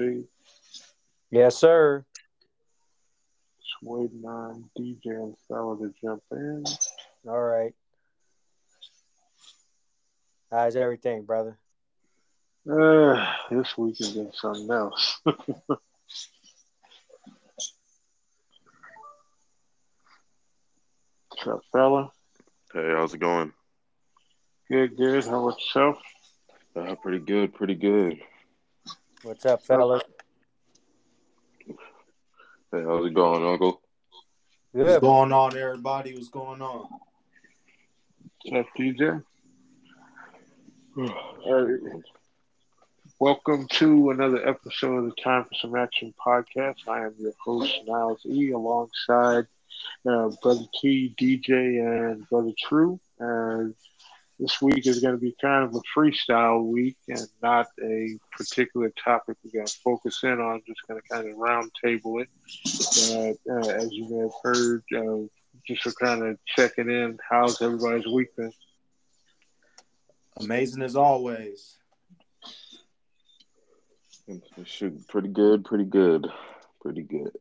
proceed? Yes, sir. Just waiting on DJ and Fella to jump in. All right. How's everything, brother? Uh, this week has been something else. What's up, fella? Hey, how's it going? Good, good. How about yourself? Uh, pretty good, pretty good. What's up, fellas? Hey, how's it going, Uncle? What's going on, everybody? What's going on? What's up, DJ? Uh, welcome to another episode of the Time for Some Action podcast. I am your host, Niles E, alongside uh, Brother T, DJ, and Brother True. And this week is going to be kind of a freestyle week and not a particular topic we're going to focus in on. Just going to kind of round table it. Uh, uh, as you may have heard, uh, just for kind of checking in, how's everybody's week been? Amazing as always. It pretty good, pretty good, pretty good.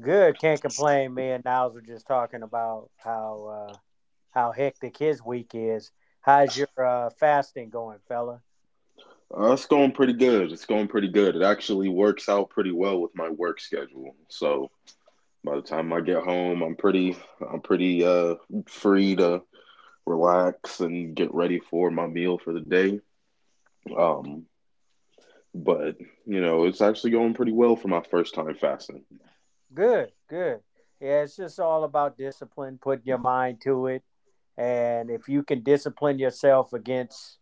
Good. Can't complain. Me and Niles were just talking about how uh, how hectic his week is. How's your uh, fasting going, fella? Uh, it's going pretty good. It's going pretty good. It actually works out pretty well with my work schedule. So by the time I get home, I'm pretty, I'm pretty uh, free to relax and get ready for my meal for the day. Um, but you know, it's actually going pretty well for my first time fasting. Good. Good. Yeah, it's just all about discipline, putting your mind to it, and if you can discipline yourself against,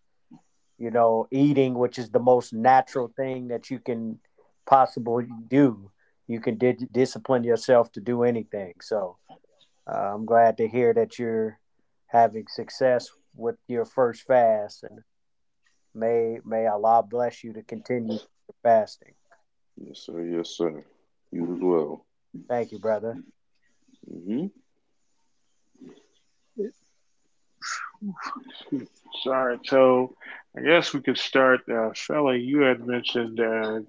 you know, eating, which is the most natural thing that you can possibly do, you can di- discipline yourself to do anything. So uh, I'm glad to hear that you're having success with your first fast, and may may Allah bless you to continue fasting. Yes, sir. Yes, sir. You as well. Thank you, brother. Hmm Sorry. So I guess we could start. Uh, you had mentioned uh,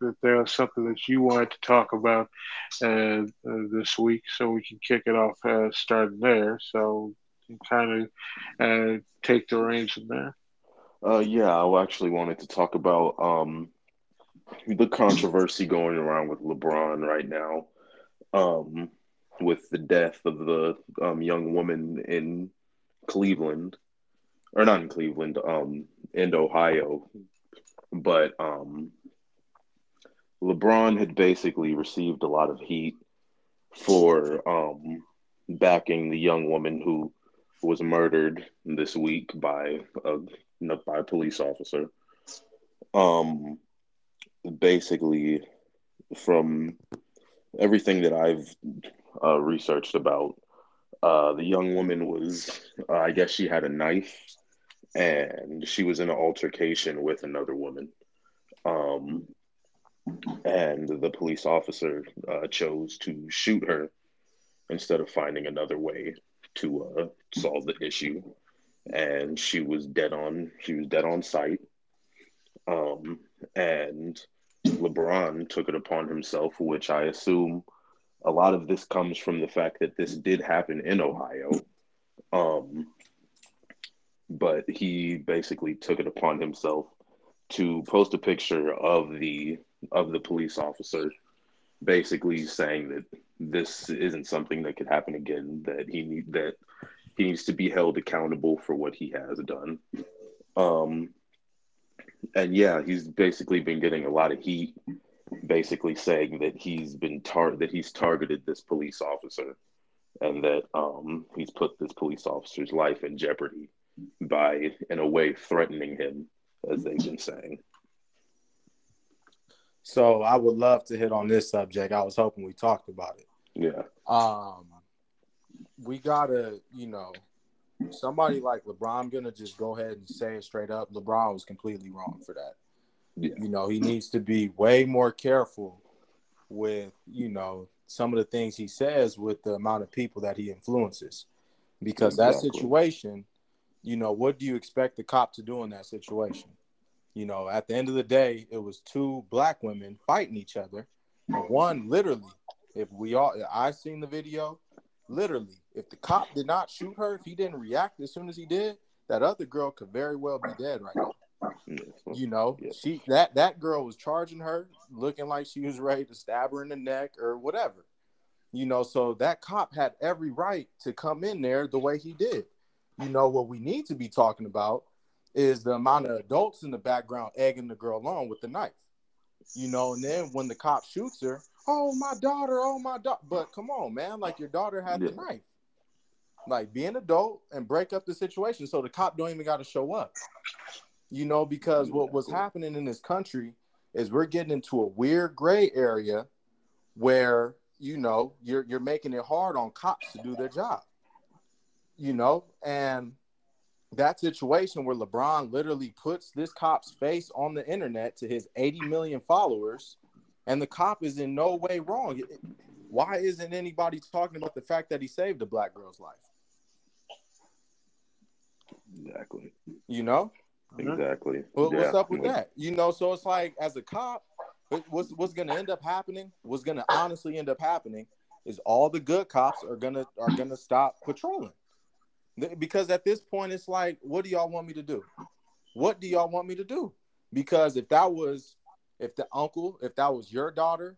that there was something that you wanted to talk about uh, uh, this week, so we can kick it off uh, starting there. So you kind of uh, take the reins from there. Uh, yeah, I actually wanted to talk about um, the controversy going around with LeBron right now, um, with the death of the um, young woman in Cleveland, or not in Cleveland, um, in Ohio. But um, LeBron had basically received a lot of heat for um, backing the young woman who was murdered this week by a by a police officer. Um, basically, from everything that I've uh, researched about, uh, the young woman was, uh, I guess, she had a knife, and she was in an altercation with another woman. Um, and the police officer uh, chose to shoot her instead of finding another way to uh, solve the issue and she was dead on she was dead on sight um and lebron took it upon himself which i assume a lot of this comes from the fact that this did happen in ohio um but he basically took it upon himself to post a picture of the of the police officer basically saying that this isn't something that could happen again that he need that he needs to be held accountable for what he has done. Um, and yeah, he's basically been getting a lot of heat, basically saying that he's been tar- that he's targeted this police officer, and that um, he's put this police officer's life in jeopardy by, in a way, threatening him, as they've been saying. So I would love to hit on this subject. I was hoping we talked about it. Yeah, Um, we gotta, you know, somebody like LeBron. I'm gonna just go ahead and say it straight up. LeBron was completely wrong for that. Yeah. You know, he needs to be way more careful with, you know, some of the things he says with the amount of people that he influences. Because that situation, you know, what do you expect the cop to do in that situation? You know, at the end of the day, it was two black women fighting each other. And one literally, if we all I seen the video, literally, if the cop did not shoot her, if he didn't react as soon as he did, that other girl could very well be dead right now. You know, yeah. she that that girl was charging her, looking like she was ready to stab her in the neck or whatever. You know, so that cop had every right to come in there the way he did. You know, what we need to be talking about is the amount of adults in the background egging the girl on with the knife. You know, and then when the cop shoots her, oh my daughter, oh my daughter. But come on, man, like your daughter had yeah. the knife. Like be an adult and break up the situation so the cop don't even got to show up. You know, because what was happening in this country is we're getting into a weird gray area where you know you're you're making it hard on cops to do their job you know? And that situation where lebron literally puts this cop's face on the internet to his 80 million followers and the cop is in no way wrong. Why isn't anybody talking about the fact that he saved a black girl's life? Exactly. You know Mm-hmm. exactly well, yeah. what's up with that you know so it's like as a cop what's what's going to end up happening? What's going to honestly end up happening is all the good cops are gonna are gonna stop patrolling because at this point it's like, what do y'all want me to do? What do y'all want me to do? Because if that was if the uncle, if that was your daughter,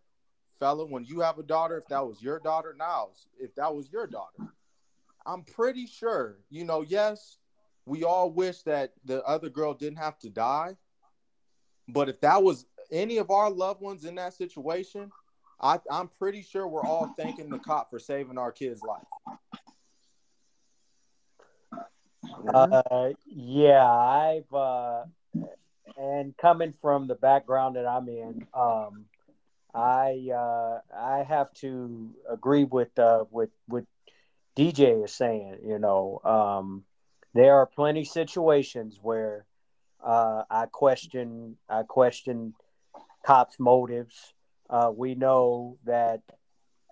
fella, when you have a daughter, if that was your daughter, now if that was your daughter, I'm pretty sure, you know, yes, we all wish that the other girl didn't have to die. But if that was any of our loved ones in that situation, I, I'm pretty sure we're all thanking the cop for saving our kid's life. Uh, yeah, I've uh, and coming from the background that I'm in, um, I uh, I have to agree with uh, with with DJ is saying. You know, um, there are plenty situations where uh, I question I question cops' motives. Uh, we know that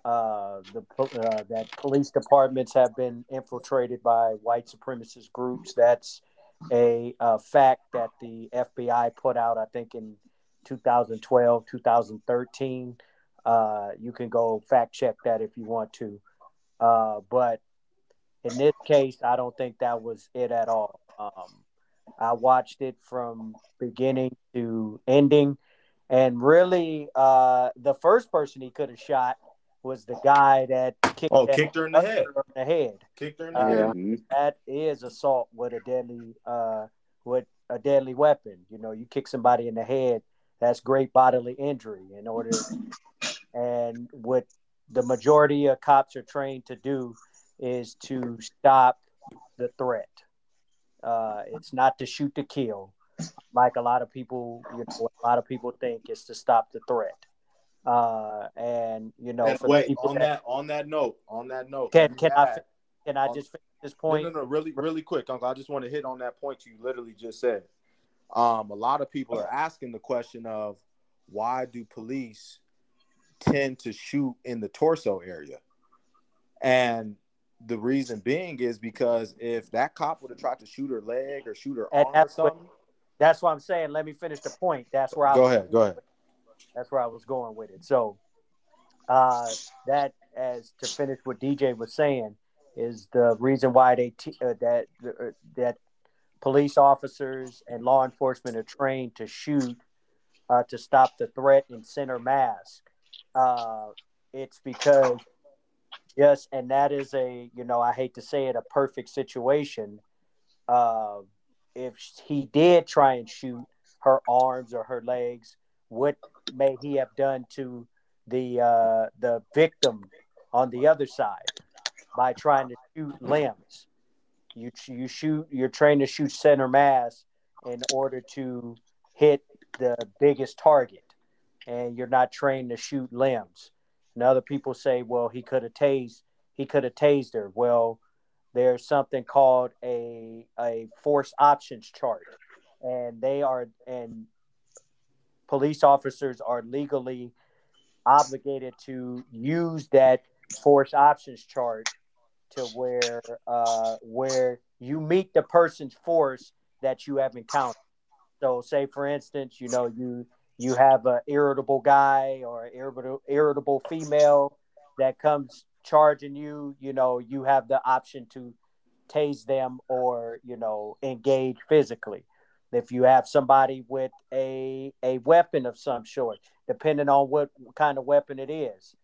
uh, the uh, that police departments have been infiltrated by white supremacist groups. That's a, a, fact that the FBI put out, I think, in 2012, 2013. Uh, you can go fact check that if you want to. Uh, but in this case, I don't think that was it at all. Um, I watched it from beginning to ending. And really, uh, the first person he could have shot was the guy that kicked, oh, kicked her in the head. In the head. Kicked her in the uh, head. Mm-hmm. That is assault with a deadly uh, with a deadly weapon. You know, you kick somebody in the head, that's great bodily injury. In order, and what the majority of cops are trained to do is to stop the threat. Uh, it's not to shoot to kill like a lot of people, you know, a lot of people think it's to stop the threat. Uh, and you know, and wait on that, that, on that note, on that note, can can I can I just finish this point? No, no, no, really, really quick, Uncle. I just want to hit on that point you literally just said. Um, a lot of people are asking the question of why do police tend to shoot in the torso area, and the reason being is because if that cop would have tried to shoot her leg or shoot her arm or something, that's what I'm saying. Let me finish the point. That's where I go ahead. Go ahead. That's where I was going with it. So uh, that, as to finish what DJ was saying, is the reason why they t- uh, that uh, that police officers and law enforcement are trained to shoot uh, to stop the threat in center mass. Uh, it's because yes, and that is a you know I hate to say it a perfect situation. Uh, if he did try and shoot her arms or her legs, what may he have done to the uh, the victim on the other side by trying to shoot limbs? You you shoot. You're trained to shoot center mass in order to hit the biggest target, and you're not trained to shoot limbs. And other people say, well, he could have tased. He could have tased her. Well, there's something called a a force options chart, and they are and police officers are legally obligated to use that force options chart to where uh, where you meet the person's force that you have encountered. So, say for instance, you know, you you have an irritable guy or irritable irritable female that comes charging you. You know, you have the option to tase them or you know engage physically. If you have somebody with a a weapon of some sort, depending on what kind of weapon it is,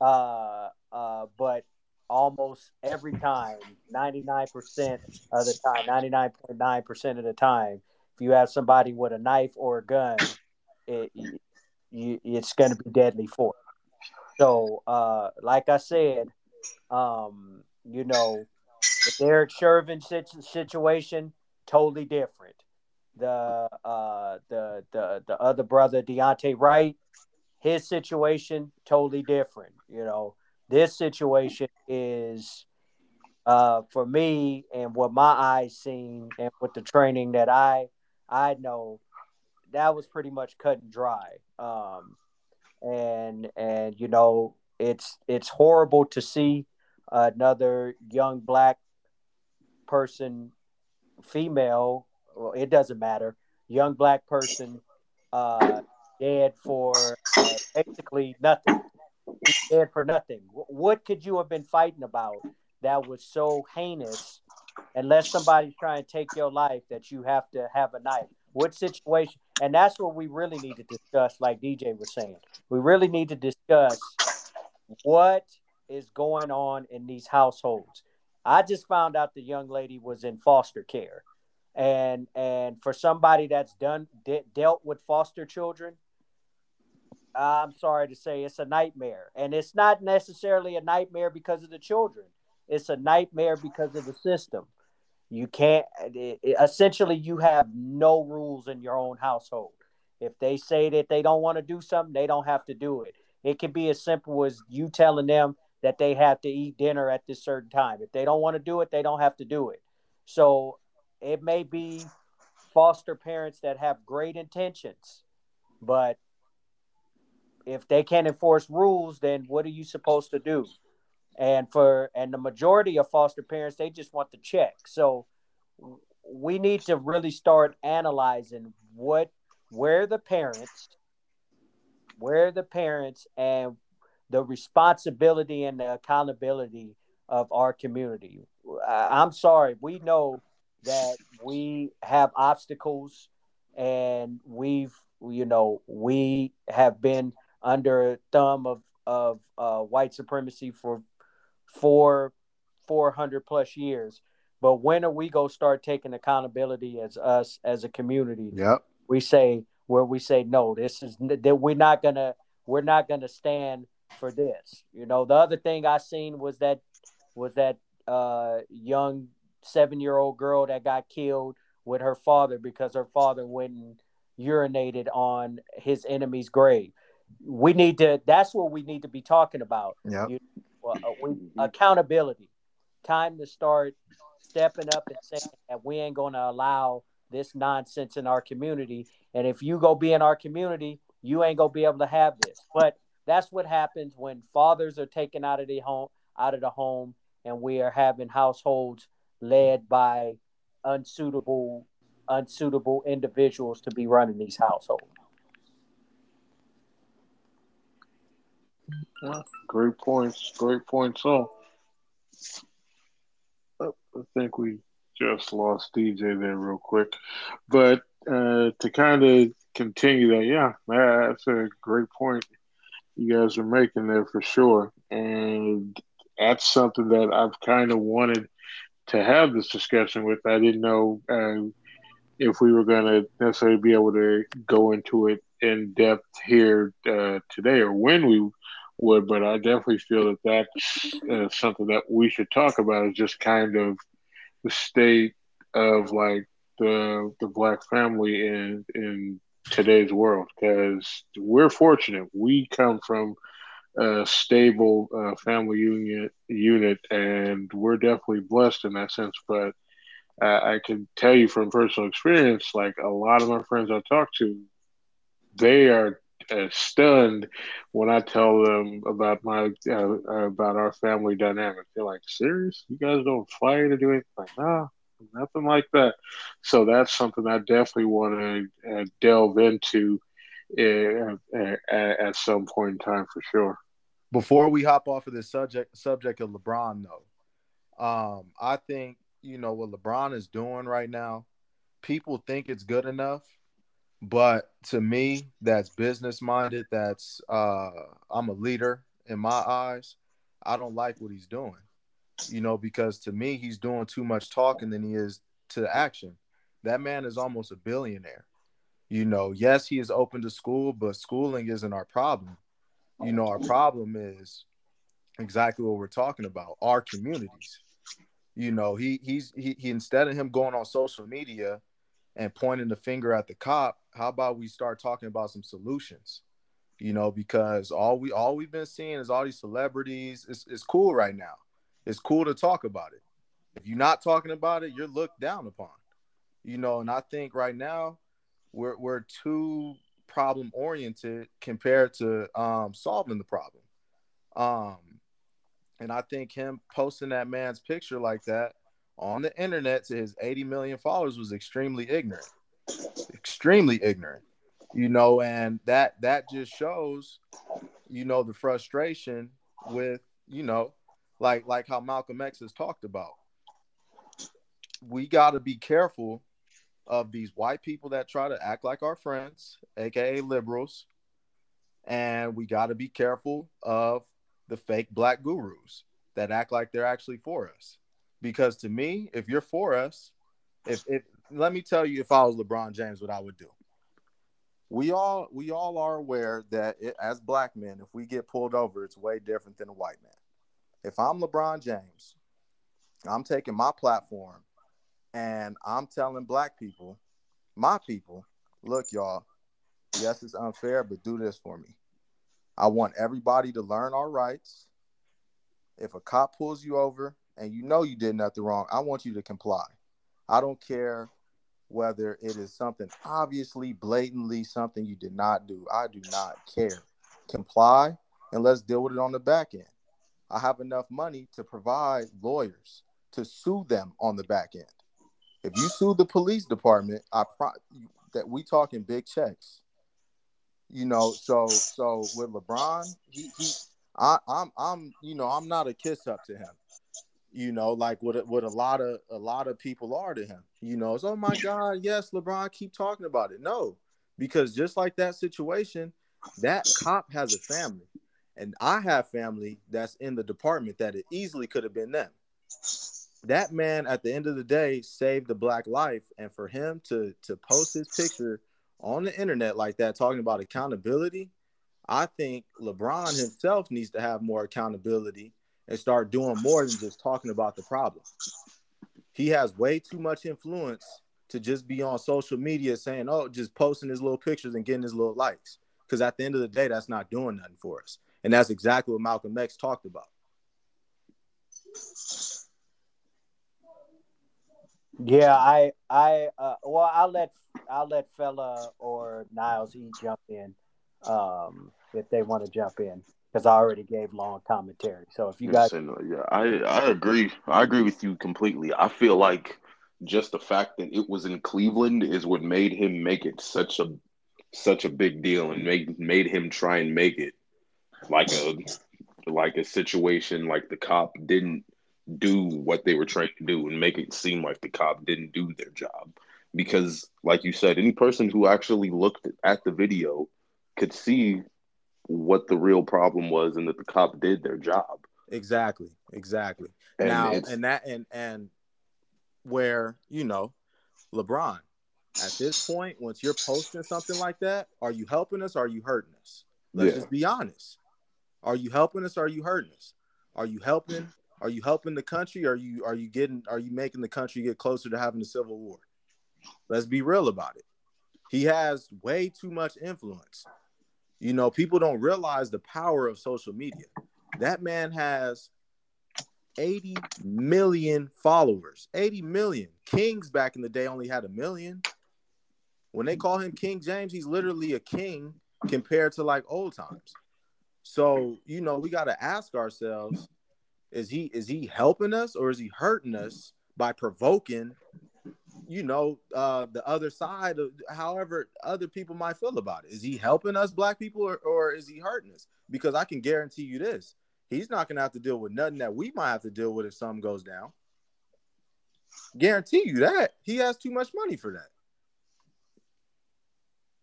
uh, uh, but almost every time, 99% of the time, 99.9% of the time, if you have somebody with a knife or a gun, it, you, it's going to be deadly for So, uh, like I said, um, you know, the Derek Chauvin situation, totally different. The uh, the the the other brother Daunte Wright, his situation totally different. You know, this situation is uh, for me and what my eyes seen and with the training that I I know that was pretty much cut and dry. Um, and and you know it's it's horrible to see another young black person, female. Well, it doesn't matter. Young black person uh, dead for uh, basically nothing. dead for nothing. What could you have been fighting about that was so heinous? Unless somebody's trying to take your life, that you have to have a knife. What situation? And that's what we really need to discuss, like DJ was saying. We really need to discuss what is going on in these households. I just found out the young lady was in foster care. And and for somebody that's done de- dealt with foster children, I'm sorry to say it's a nightmare. And it's not necessarily a nightmare because of the children. It's a nightmare because of the system. You can't it, it, essentially you have no rules in your own household. If they say that they don't want to do something, they don't have to do it. It can be as simple as you telling them that they have to eat dinner at this certain time. If they don't want to do it, they don't have to do it. So it may be foster parents that have great intentions, but if they can't enforce rules, then what are you supposed to do? And for and the majority of foster parents, they just want the check. So we need to really start analyzing what where the parents where the parents and the responsibility and the accountability of our community. I'm sorry, we know that we have obstacles and we've you know we have been under thumb of of uh, white supremacy for four hundred plus years. But when are we gonna start taking accountability as us as a community? Yep. We say where we say no, this is that we're not gonna we're not gonna stand for this. You know, the other thing I seen was that was that uh, young seven year old girl that got killed with her father because her father went and urinated on his enemy's grave we need to that's what we need to be talking about yeah uh, we, accountability. Time to start stepping up and saying that we ain't going to allow this nonsense in our community. And if you go be in our community you ain't going to be able to have this. But that's what happens when fathers are taken out of the home out of the home and we are having households led by unsuitable unsuitable individuals to be running these households great points. Great points. So, I think we just lost DJ there real quick. But uh, to kind of continue that, yeah, that's a great point you guys are making there for sure. And that's something that I've kind of wanted to have this discussion with. I didn't know uh, if we were going to necessarily be able to go into it in depth here uh, today or when we would, but I definitely feel that that's uh, something that we should talk about. Is just kind of the state of like the the black family in in today's world because we're fortunate. We come from a stable uh, family unit unit, and we're definitely blessed in that sense. But I can tell you from personal experience, like a lot of my friends I talk to, they are uh, stunned when I tell them about my uh, about our family dynamic. They're like, "Serious? You guys don't fight or do anything?" Like, nah, nothing like that. So that's something I definitely want to uh, delve into uh, uh, at some point in time for sure. Before we hop off of this subject subject of LeBron, though, um, I think you know what LeBron is doing right now. People think it's good enough, but to me, that's business minded. That's uh, I'm a leader in my eyes. I don't like what he's doing, you know, because to me, he's doing too much talking than he is to action. That man is almost a billionaire. You know, yes, he is open to school, but schooling isn't our problem. You know, our problem is exactly what we're talking about our communities. You know, he he's he, he instead of him going on social media and pointing the finger at the cop, how about we start talking about some solutions? You know, because all we all we've been seeing is all these celebrities. It's it's cool right now. It's cool to talk about it. If you're not talking about it, you're looked down upon. You know, and I think right now we're we're too problem oriented compared to um, solving the problem. Um, and I think him posting that man's picture like that on the internet to his 80 million followers was extremely ignorant. Extremely ignorant. You know, and that that just shows, you know, the frustration with, you know, like like how Malcolm X has talked about. We got to be careful of these white people that try to act like our friends, aka liberals, and we got to be careful of the fake black gurus that act like they're actually for us. Because to me, if you're for us, if if let me tell you, if I was LeBron James, what I would do. We all we all are aware that it, as black men, if we get pulled over, it's way different than a white man. If I'm LeBron James, I'm taking my platform and I'm telling black people, my people, look, y'all, yes, it's unfair, but do this for me. I want everybody to learn our rights. If a cop pulls you over and you know you did nothing wrong, I want you to comply. I don't care whether it is something obviously, blatantly something you did not do. I do not care. Comply and let's deal with it on the back end. I have enough money to provide lawyers to sue them on the back end. If you sue the police department, I pro- that we talking big checks. You know, so so with LeBron, he, he I, I'm I'm you know I'm not a kiss up to him. You know, like what what a lot of a lot of people are to him. You know, it's oh my God, yes, LeBron, keep talking about it. No, because just like that situation, that cop has a family, and I have family that's in the department that it easily could have been them that man at the end of the day saved the black life and for him to to post his picture on the internet like that talking about accountability i think lebron himself needs to have more accountability and start doing more than just talking about the problem. He has way too much influence to just be on social media saying oh just posting his little pictures and getting his little likes. Because at the end of the day that's not doing nothing for us. And that's exactly what malcolm x talked about. Yeah, I, I, uh, well, I'll let, I'll let fella or Niles E jump in, um, if they want to jump in, because I already gave long commentary. So if you guys, yeah, I I agree. I agree with you completely. I feel like just the fact that it was in Cleveland is what made him make it such a such a big deal and made made him try and make it like a like a situation like the cop didn't do what they were trying to do and make it seem like the cop didn't do their job. Because, like you said, any person who actually looked at the video could see what the real problem was and that the cop did their job. Exactly. Exactly. And now, and that, and, and where, you know, LeBron, at this point, once you're posting something like that, are you helping us? Or are you hurting us? Let's yeah. just be honest. Are you helping us? Or are you hurting us? Are you helping are you helping the country? Are you are you getting are you making the country get closer to having a civil war? Let's be real about it. He has way too much influence. You know, people don't realize the power of social media. That man has 80 million followers. 80 million. Kings back in the day only had a million. When they call him King James, he's literally a king compared to like old times. So, you know, we got to ask ourselves is he is he helping us or is he hurting us by provoking, you know, uh, the other side of however other people might feel about it. Is he helping us black people or, or is he hurting us? Because I can guarantee you this. He's not gonna have to deal with nothing that we might have to deal with if something goes down. Guarantee you that. He has too much money for that.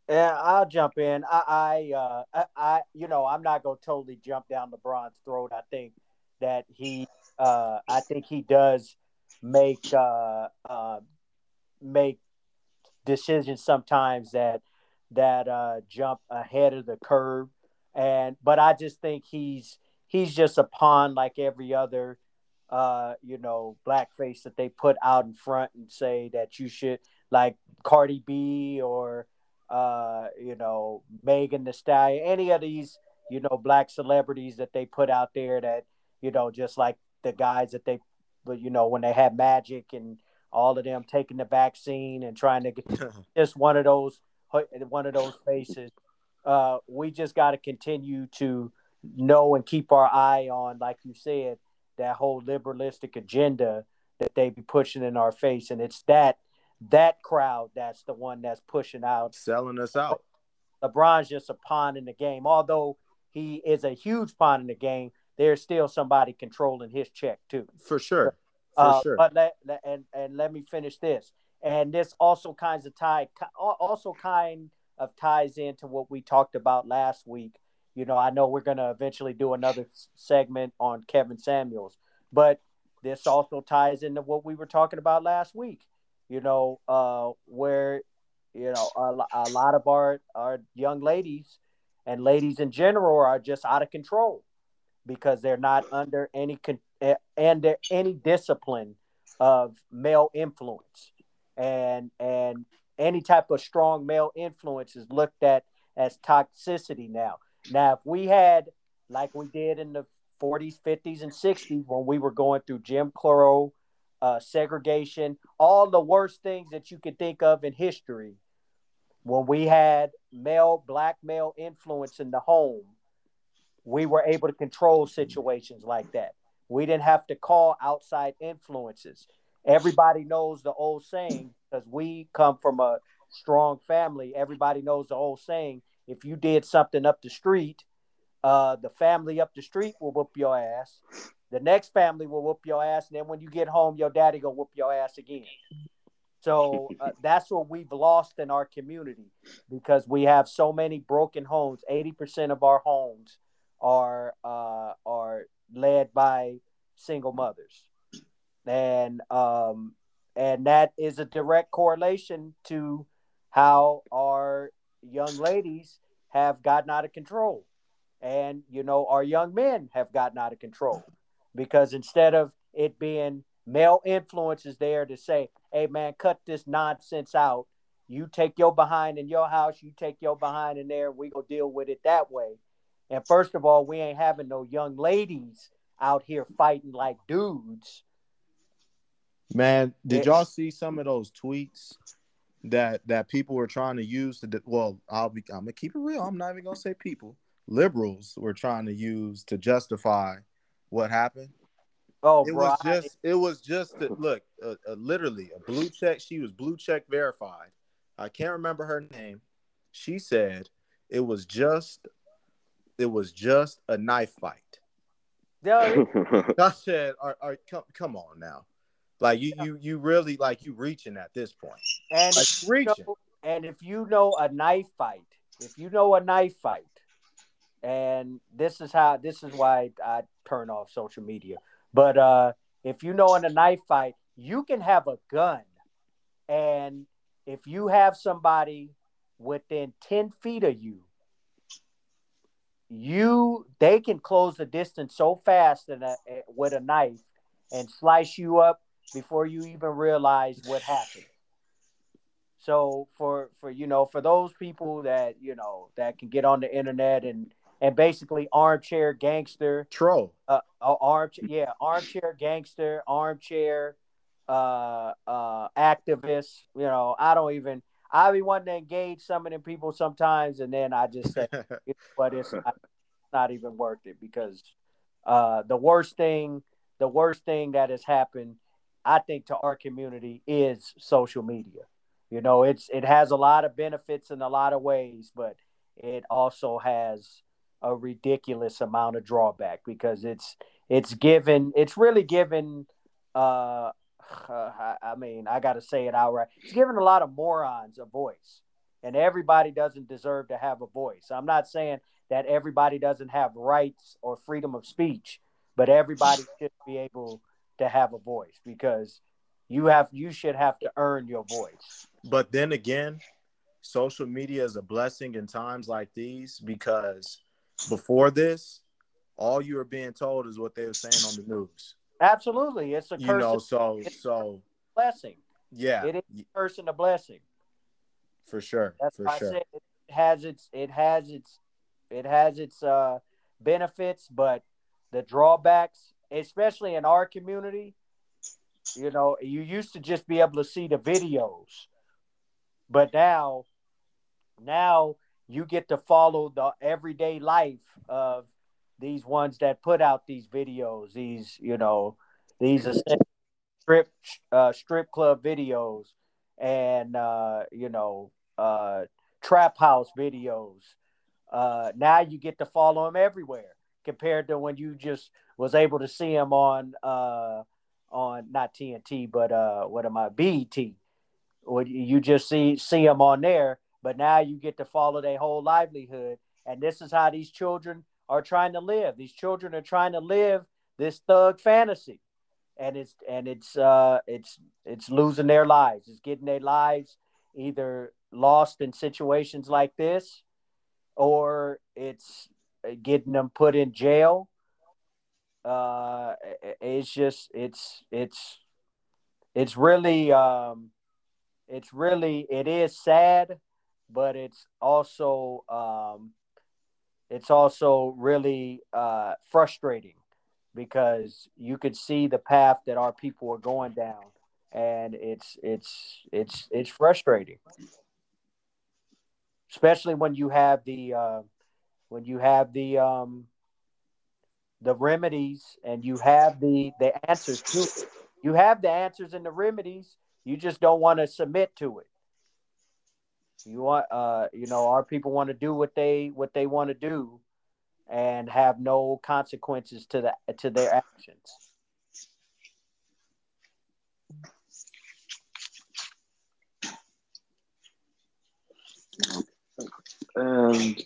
Yeah, I'll jump in. I, I, uh, I, I, you know, I'm not gonna totally jump down LeBron's throat. I think that he, uh, I think he does make, uh, uh, make decisions sometimes that that uh, jump ahead of the curve, and but I just think he's he's just a pawn like every other, uh, you know, blackface that they put out in front and say that you should like Cardi B or uh, you know, Megan Thee Stallion, any of these, you know, black celebrities that they put out there that, you know, just like the guys that they, but you know, when they had Magic and all of them taking the vaccine and trying to get just one of those, one of those faces. Uh, we just got to continue to know and keep our eye on, like you said, that whole liberalistic agenda that they be pushing in our face, and it's that that crowd that's the one that's pushing out selling us out. LeBron's just a pawn in the game. Although he is a huge pawn in the game, there's still somebody controlling his check too. For sure. Uh, sure. But let, and and let me finish this. And this also kinds of tie also kind of ties into what we talked about last week. You know, I know we're going to eventually do another segment on Kevin Samuels, but this also ties into what we were talking about last week you know, uh, where you know a, a lot of our our young ladies and ladies in general are just out of control because they're not under any con- and any discipline of male influence and and any type of strong male influence is looked at as toxicity now now if we had like we did in the 40s 50s and 60s when we were going through jim crow uh, segregation, all the worst things that you could think of in history. When we had male, black male influence in the home, we were able to control situations like that. We didn't have to call outside influences. Everybody knows the old saying because we come from a strong family. Everybody knows the old saying if you did something up the street, uh, the family up the street will whoop your ass. The next family will whoop your ass, and then when you get home, your daddy gonna whoop your ass again. So uh, that's what we've lost in our community because we have so many broken homes. Eighty percent of our homes are uh, are led by single mothers, and um, and that is a direct correlation to how our young ladies have gotten out of control, and you know our young men have gotten out of control because instead of it being male influences there to say, hey, man, cut this nonsense out. You take your behind in your house, you take your behind in there, we go deal with it that way. And first of all, we ain't having no young ladies out here fighting like dudes. Man, did y'all see some of those tweets that that people were trying to use to? Well, I'll be. I'm gonna keep it real. I'm not even gonna say people. Liberals were trying to use to justify what happened. Oh, it bro, was I- just it was just a, look, uh, uh, literally a blue check. She was blue check verified. I can't remember her name. She said it was just it was just a knife fight. Yeah, I said, "Are, are come come on now, like you you you really like you reaching at this point. point, and like if you you know, reaching." and if you know a knife fight, if you know a knife fight, and this is how this is why I turn off social media. But uh, if you know in a knife fight, you can have a gun, and if you have somebody within ten feet of you, you they can close the distance so fast in a, with a knife and slice you up before you even realize what happened. So for for you know for those people that you know that can get on the internet and and basically armchair gangster, Troll. uh, uh armchair yeah armchair gangster, armchair uh uh activist. You know I don't even I be wanting to engage some of them people sometimes, and then I just say, but it's not, not even worth it because uh the worst thing the worst thing that has happened I think to our community is social media. You know, it's it has a lot of benefits in a lot of ways, but it also has a ridiculous amount of drawback because it's it's given it's really given uh I mean, I got to say it outright. It's giving a lot of morons a voice, and everybody doesn't deserve to have a voice. I'm not saying that everybody doesn't have rights or freedom of speech, but everybody should be able to have a voice because you have you should have to earn your voice. But then again, social media is a blessing in times like these because before this, all you were being told is what they were saying on the news. Absolutely, it's a you know. So so blessing. Yeah, it is a curse and a blessing. For sure. That's for why sure. I said it has its it has its it has its uh benefits, but the drawbacks, especially in our community, you know, you used to just be able to see the videos, but now, now you get to follow the everyday life of these ones that put out these videos, these you know, these strip uh, strip club videos, and uh, you know, uh, trap house videos. Uh, now you get to follow them everywhere compared to when you just was able to see them on uh, on not TNT, but uh, what am I BET? Would you just see see them on there? But now you get to follow their whole livelihood, and this is how these children are trying to live. These children are trying to live this thug fantasy, and it's and it's uh, it's it's losing their lives. It's getting their lives either lost in situations like this, or it's getting them put in jail uh it's just it's it's it's really um it's really it is sad but it's also um it's also really uh frustrating because you could see the path that our people are going down and it's it's it's it's frustrating especially when you have the uh when you have the um the remedies and you have the the answers to it. You have the answers and the remedies. You just don't want to submit to it. You want uh you know our people want to do what they what they want to do and have no consequences to the to their actions. And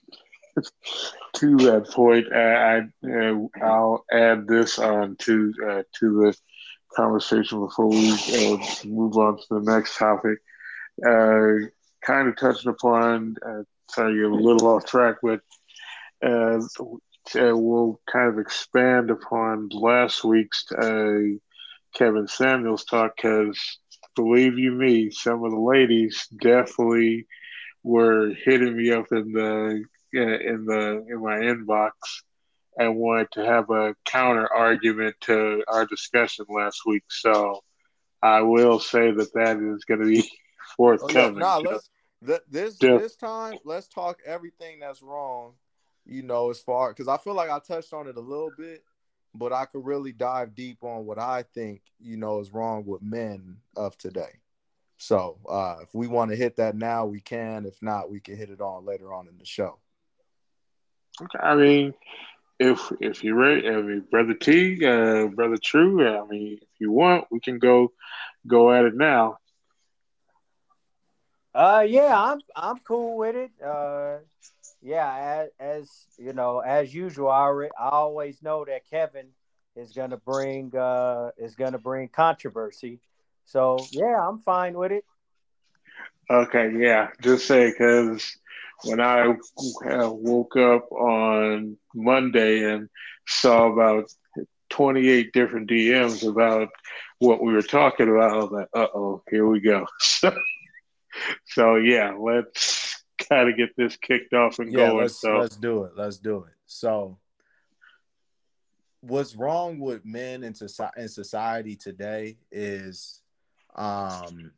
to that point, I, uh, I'll add this on to uh, to the conversation before we uh, move on to the next topic. Uh, kind of touched upon, uh, sorry, you're a little off track, but uh, we'll kind of expand upon last week's Kevin Samuels talk because, believe you me, some of the ladies definitely were hitting me up in the in the in my inbox and wanted to have a counter argument to our discussion last week. So I will say that that is going to be forthcoming. Oh, yeah. Nah, let's th- this yeah. this time let's talk everything that's wrong. You know, as far because I feel like I touched on it a little bit, but I could really dive deep on what I think you know is wrong with men of today. So uh, if we want to hit that now, we can. If not, we can hit it on later on in the show. Okay, I mean, if if you're ready, I mean, brother T, uh, brother True, I mean, if you want, we can go go at it now. Uh, yeah, I'm I'm cool with it. Uh, yeah, as, as you know, as usual, I, re- I always know that Kevin is gonna bring uh is gonna bring controversy. So yeah, I'm fine with it. Okay, yeah, just say because when I woke up on Monday and saw about 28 different DMs about what we were talking about, I was like, uh oh, here we go. So, yeah, let's kind of get this kicked off and yeah, going. Let's, so let's do it. Let's do it. So, what's wrong with men in society, in society today is um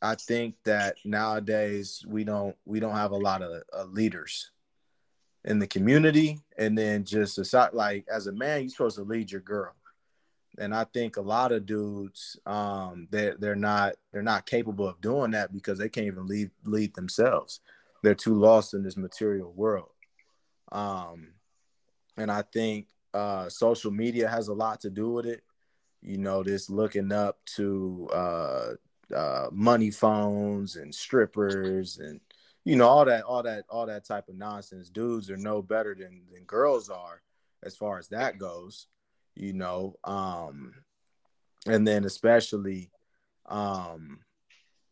I think that nowadays we don't we don't have a lot of uh, leaders in the community, and then just society. Like as a man, you're supposed to lead your girl. And I think a lot of dudes, um, they're they're not they're not capable of doing that because they can't even lead lead themselves. They're too lost in this material world. Um, and I think uh, social media has a lot to do with it. You know, this looking up to uh, uh, money phones and strippers and you know all that all that all that type of nonsense. Dudes are no better than than girls are as far as that goes you know um and then especially um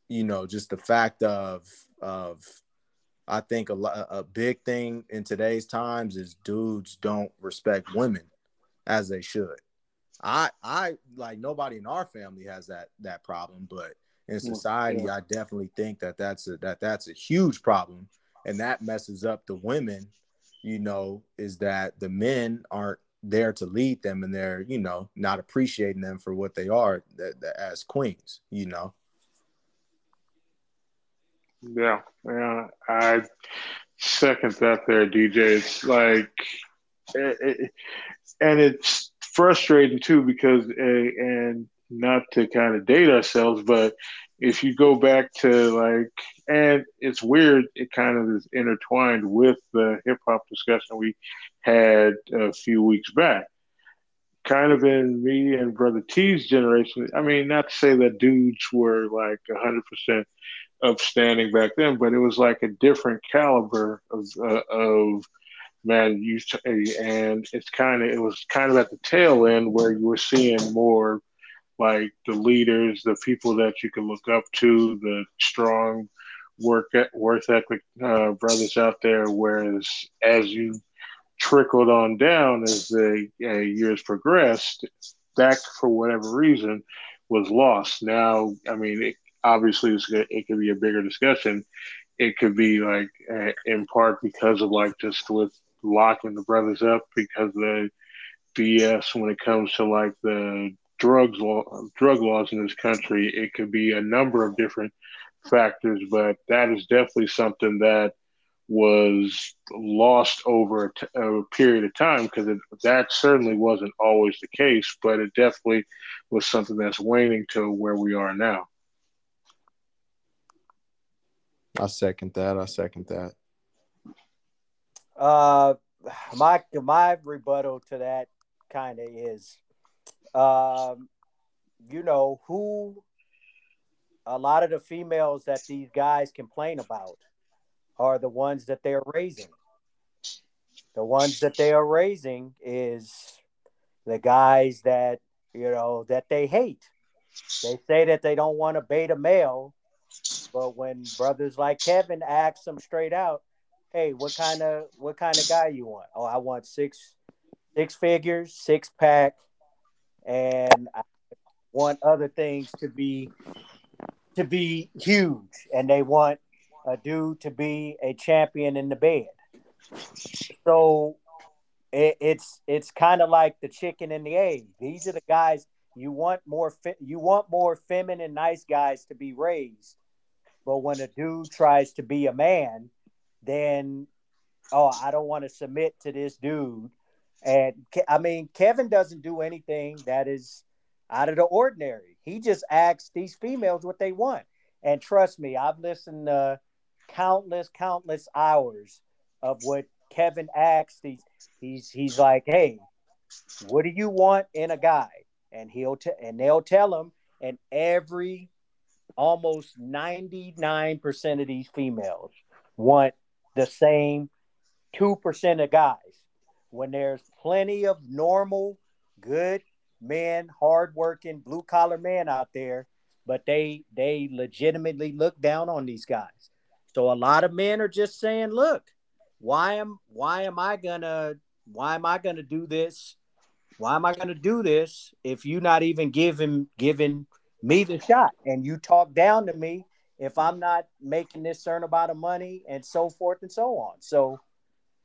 you know just the fact of of i think a, a big thing in today's times is dudes don't respect women as they should i i like nobody in our family has that that problem but in society yeah. i definitely think that that's a that that's a huge problem and that messes up the women you know is that the men aren't there to lead them and they're you know not appreciating them for what they are that, that as queens you know? Yeah yeah i second that there dj it's like it, it, and it's frustrating too because and not to kind of date ourselves but if you go back to like and it's weird it kind of is intertwined with the hip hop discussion we had a few weeks back. Kind of in me and Brother T's generation, I mean, not to say that dudes were like 100% upstanding back then, but it was like a different caliber of, uh, of man, you and it's kind of, it was kind of at the tail end where you were seeing more like the leaders, the people that you can look up to, the strong work work ethic uh, brothers out there. Whereas as you trickled on down as the uh, years progressed, that for whatever reason was lost. Now, I mean, it, obviously it could be a bigger discussion. It could be like uh, in part because of like just with locking the brothers up because the BS when it comes to like the drugs law, drug laws in this country. It could be a number of different factors, but that is definitely something that was lost over a, t- a period of time because that certainly wasn't always the case, but it definitely was something that's waning to where we are now. I second that. I second that. Uh, my my rebuttal to that kind of is, um, you know, who a lot of the females that these guys complain about are the ones that they're raising. The ones that they are raising is the guys that, you know, that they hate. They say that they don't want to bait a male, but when brothers like Kevin ask them straight out, "Hey, what kind of what kind of guy you want?" Oh, I want six six figures, six pack, and I want other things to be to be huge, and they want a dude to be a champion in the bed. So it, it's it's kind of like the chicken and the egg. These are the guys you want more. You want more feminine, nice guys to be raised. But when a dude tries to be a man, then oh, I don't want to submit to this dude. And I mean, Kevin doesn't do anything that is out of the ordinary. He just asks these females what they want. And trust me, I've listened to countless, countless hours of what Kevin asks. He's he's he's like, hey, what do you want in a guy? And he'll t- and they'll tell him, and every almost 99% of these females want the same 2% of guys when there's plenty of normal, good men, hardworking, blue collar men out there, but they they legitimately look down on these guys. So a lot of men are just saying, look, why am why am I gonna why am I gonna do this? Why am I gonna do this if you're not even giving giving me the shot and you talk down to me if I'm not making this certain amount of money and so forth and so on. So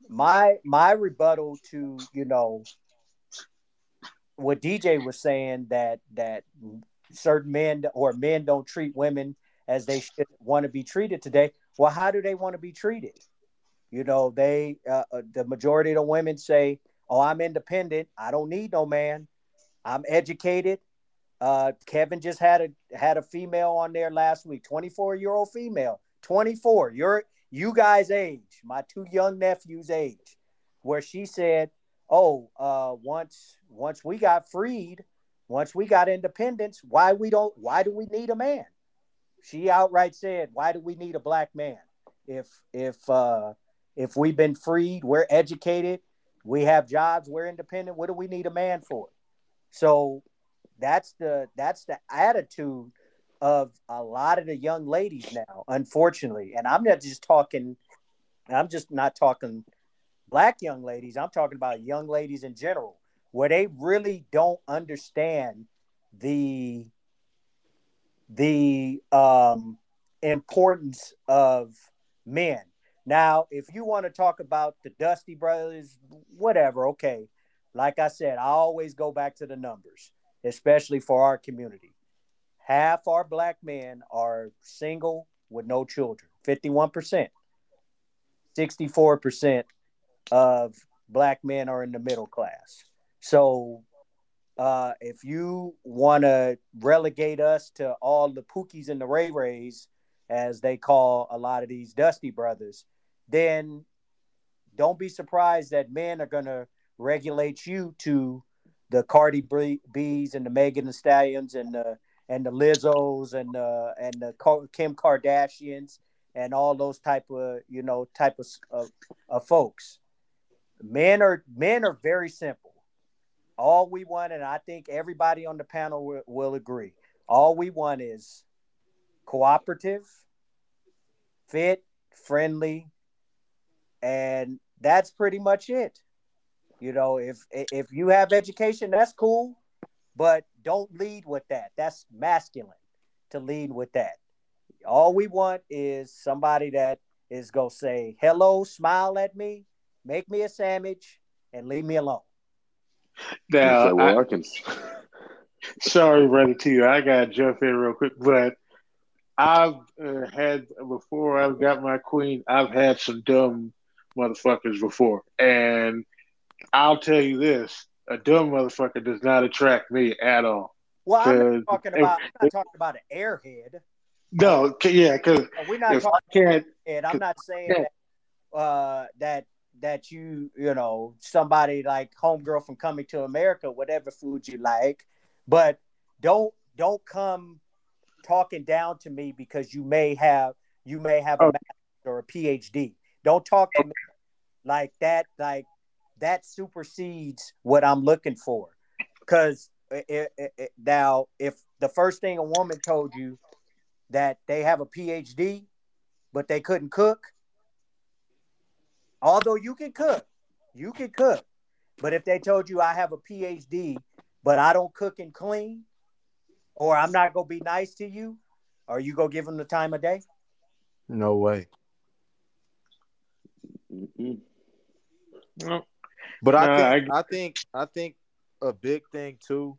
my my rebuttal to you know what DJ was saying that that certain men or men don't treat women as they should want to be treated today well, how do they want to be treated? You know, they uh, uh, the majority of the women say, "Oh, I'm independent. I don't need no man." I'm educated. Uh, Kevin just had a had a female on there last week, 24 year old female, 24. You're you guys' age, my two young nephews' age, where she said, "Oh, uh, once once we got freed, once we got independence, why we don't why do we need a man?" She outright said, "Why do we need a black man if if uh, if we've been freed, we're educated, we have jobs, we're independent. What do we need a man for?" So that's the that's the attitude of a lot of the young ladies now, unfortunately. And I'm not just talking, I'm just not talking black young ladies. I'm talking about young ladies in general, where they really don't understand the the um, importance of men. Now, if you want to talk about the Dusty Brothers, whatever, okay. Like I said, I always go back to the numbers especially for our community. Half our black men are single with no children, 51%. 64% of black men are in the middle class. So uh, if you want to relegate us to all the Pookies and the Ray Rays, as they call a lot of these Dusty brothers, then don't be surprised that men are going to regulate you to the Cardi B's and the Megan Thee Stallions and the and the Lizzos and the and the Kim Kardashians and all those type of you know type of, of, of folks. Men are men are very simple. All we want, and I think everybody on the panel will, will agree. All we want is cooperative, fit, friendly, and that's pretty much it. You know, if if you have education, that's cool, but don't lead with that. That's masculine to lead with that. All we want is somebody that is gonna say hello, smile at me, make me a sandwich, and leave me alone. Now, say, well, I, I can. sorry, brother, to you. I gotta jump in real quick, but I've uh, had before I've got my queen. I've had some dumb motherfuckers before, and I'll tell you this: a dumb motherfucker does not attract me at all. Well, I'm not talking about. I'm not talking about an airhead. No, yeah, because we're not talking. I can't, and I'm not saying that, uh, that that you you know somebody like homegirl from Coming to America, whatever food you like, but don't don't come talking down to me because you may have you may have a master or a PhD. Don't talk to me like that. Like that supersedes what I'm looking for. Because now, if the first thing a woman told you that they have a PhD, but they couldn't cook, although you can cook, you can cook. But if they told you I have a PhD, but I don't cook and clean, or I'm not gonna be nice to you, are you gonna give them the time of day? No way. Mm-hmm. No. But I think I, I think I think a big thing too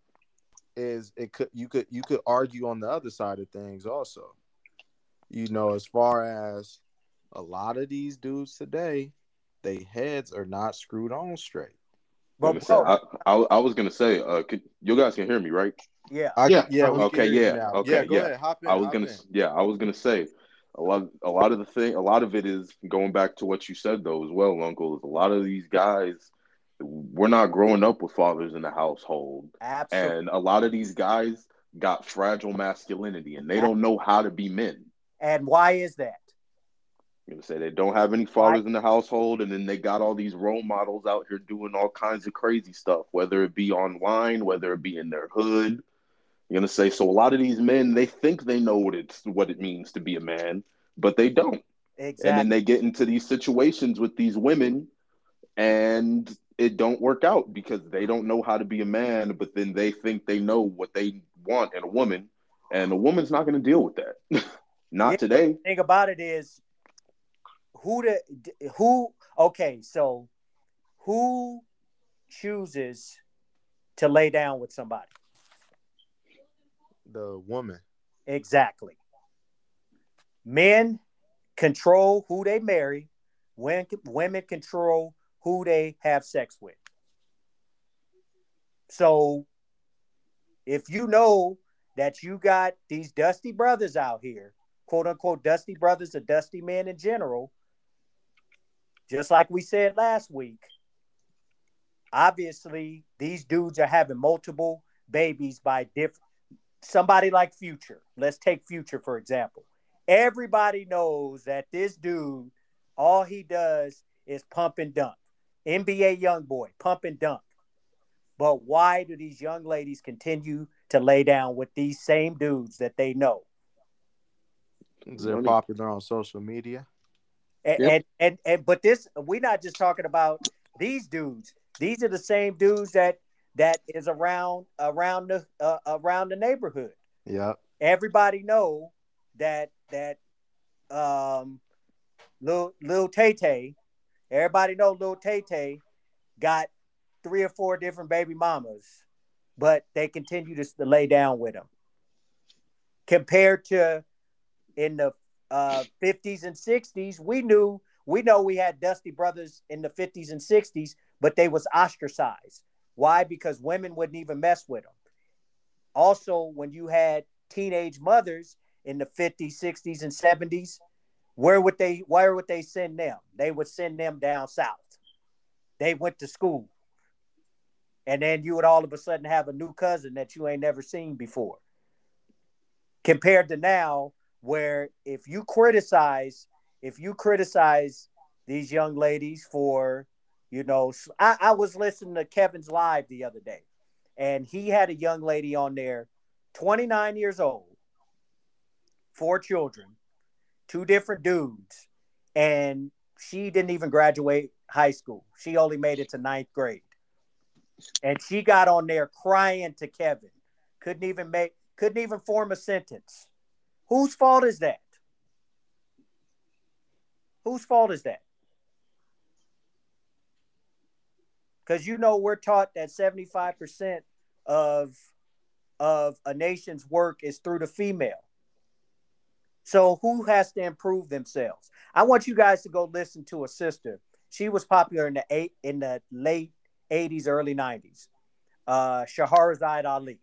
is it could you could you could argue on the other side of things also. You know, as far as a lot of these dudes today, they heads are not screwed on straight. But say, I, I, I, was gonna say, uh, could, you guys can hear me, right? Yeah, I, yeah, yeah. Okay, yeah, okay, yeah. Go yeah. Ahead, hop in, I was gonna, in. yeah, I was gonna say, a lot, a lot of the thing, a lot of it is going back to what you said though as well, Uncle. Is a lot of these guys we're not growing up with fathers in the household. Absolutely. And a lot of these guys got fragile masculinity and they don't know how to be men. And why is that? I'm gonna say they don't have any fathers in the household, and then they got all these role models out here doing all kinds of crazy stuff, whether it be online, whether it be in their hood. You're gonna say so. A lot of these men they think they know what it's what it means to be a man, but they don't. Exactly. And then they get into these situations with these women, and it don't work out because they don't know how to be a man, but then they think they know what they want in a woman, and a woman's not going to deal with that. not yeah, today. The thing about it is, who the who? Okay, so who chooses to lay down with somebody? The woman. Exactly. Men control who they marry. When women control who they have sex with. So if you know that you got these dusty brothers out here, quote unquote dusty brothers or dusty men in general, just like we said last week, obviously these dudes are having multiple babies by different somebody like Future. Let's take Future for example. Everybody knows that this dude, all he does is pump and dump. NBA YoungBoy, pump and dump. But why do these young ladies continue to lay down with these same dudes that they know? They're popular on social media. And, yep. and, and and but this we're not just talking about these dudes. These are the same dudes that that is around around the uh, around the neighborhood. Yeah. Everybody know that that um Lil Lil Tay Tay, everybody know little Tay Tay got three or four different baby mamas, but they continue to, to lay down with them. Compared to in the uh, 50s and 60s, we knew we know we had Dusty Brothers in the 50s and 60s, but they was ostracized. Why? Because women wouldn't even mess with them. Also, when you had teenage mothers in the 50s, 60s, and 70s, where would they where would they send them? They would send them down south. They went to school. And then you would all of a sudden have a new cousin that you ain't never seen before. Compared to now, where if you criticize, if you criticize these young ladies for, you know, I, I was listening to Kevin's live the other day, and he had a young lady on there, 29 years old, four children, two different dudes, and she didn't even graduate high school. She only made it to ninth grade. And she got on there crying to Kevin. Couldn't even make couldn't even form a sentence. Whose fault is that? Whose fault is that? Because you know we're taught that 75% of of a nation's work is through the female. So who has to improve themselves? I want you guys to go listen to a sister. She was popular in the eight in the late 80s, early 90s. Uh Shahrazad Ali.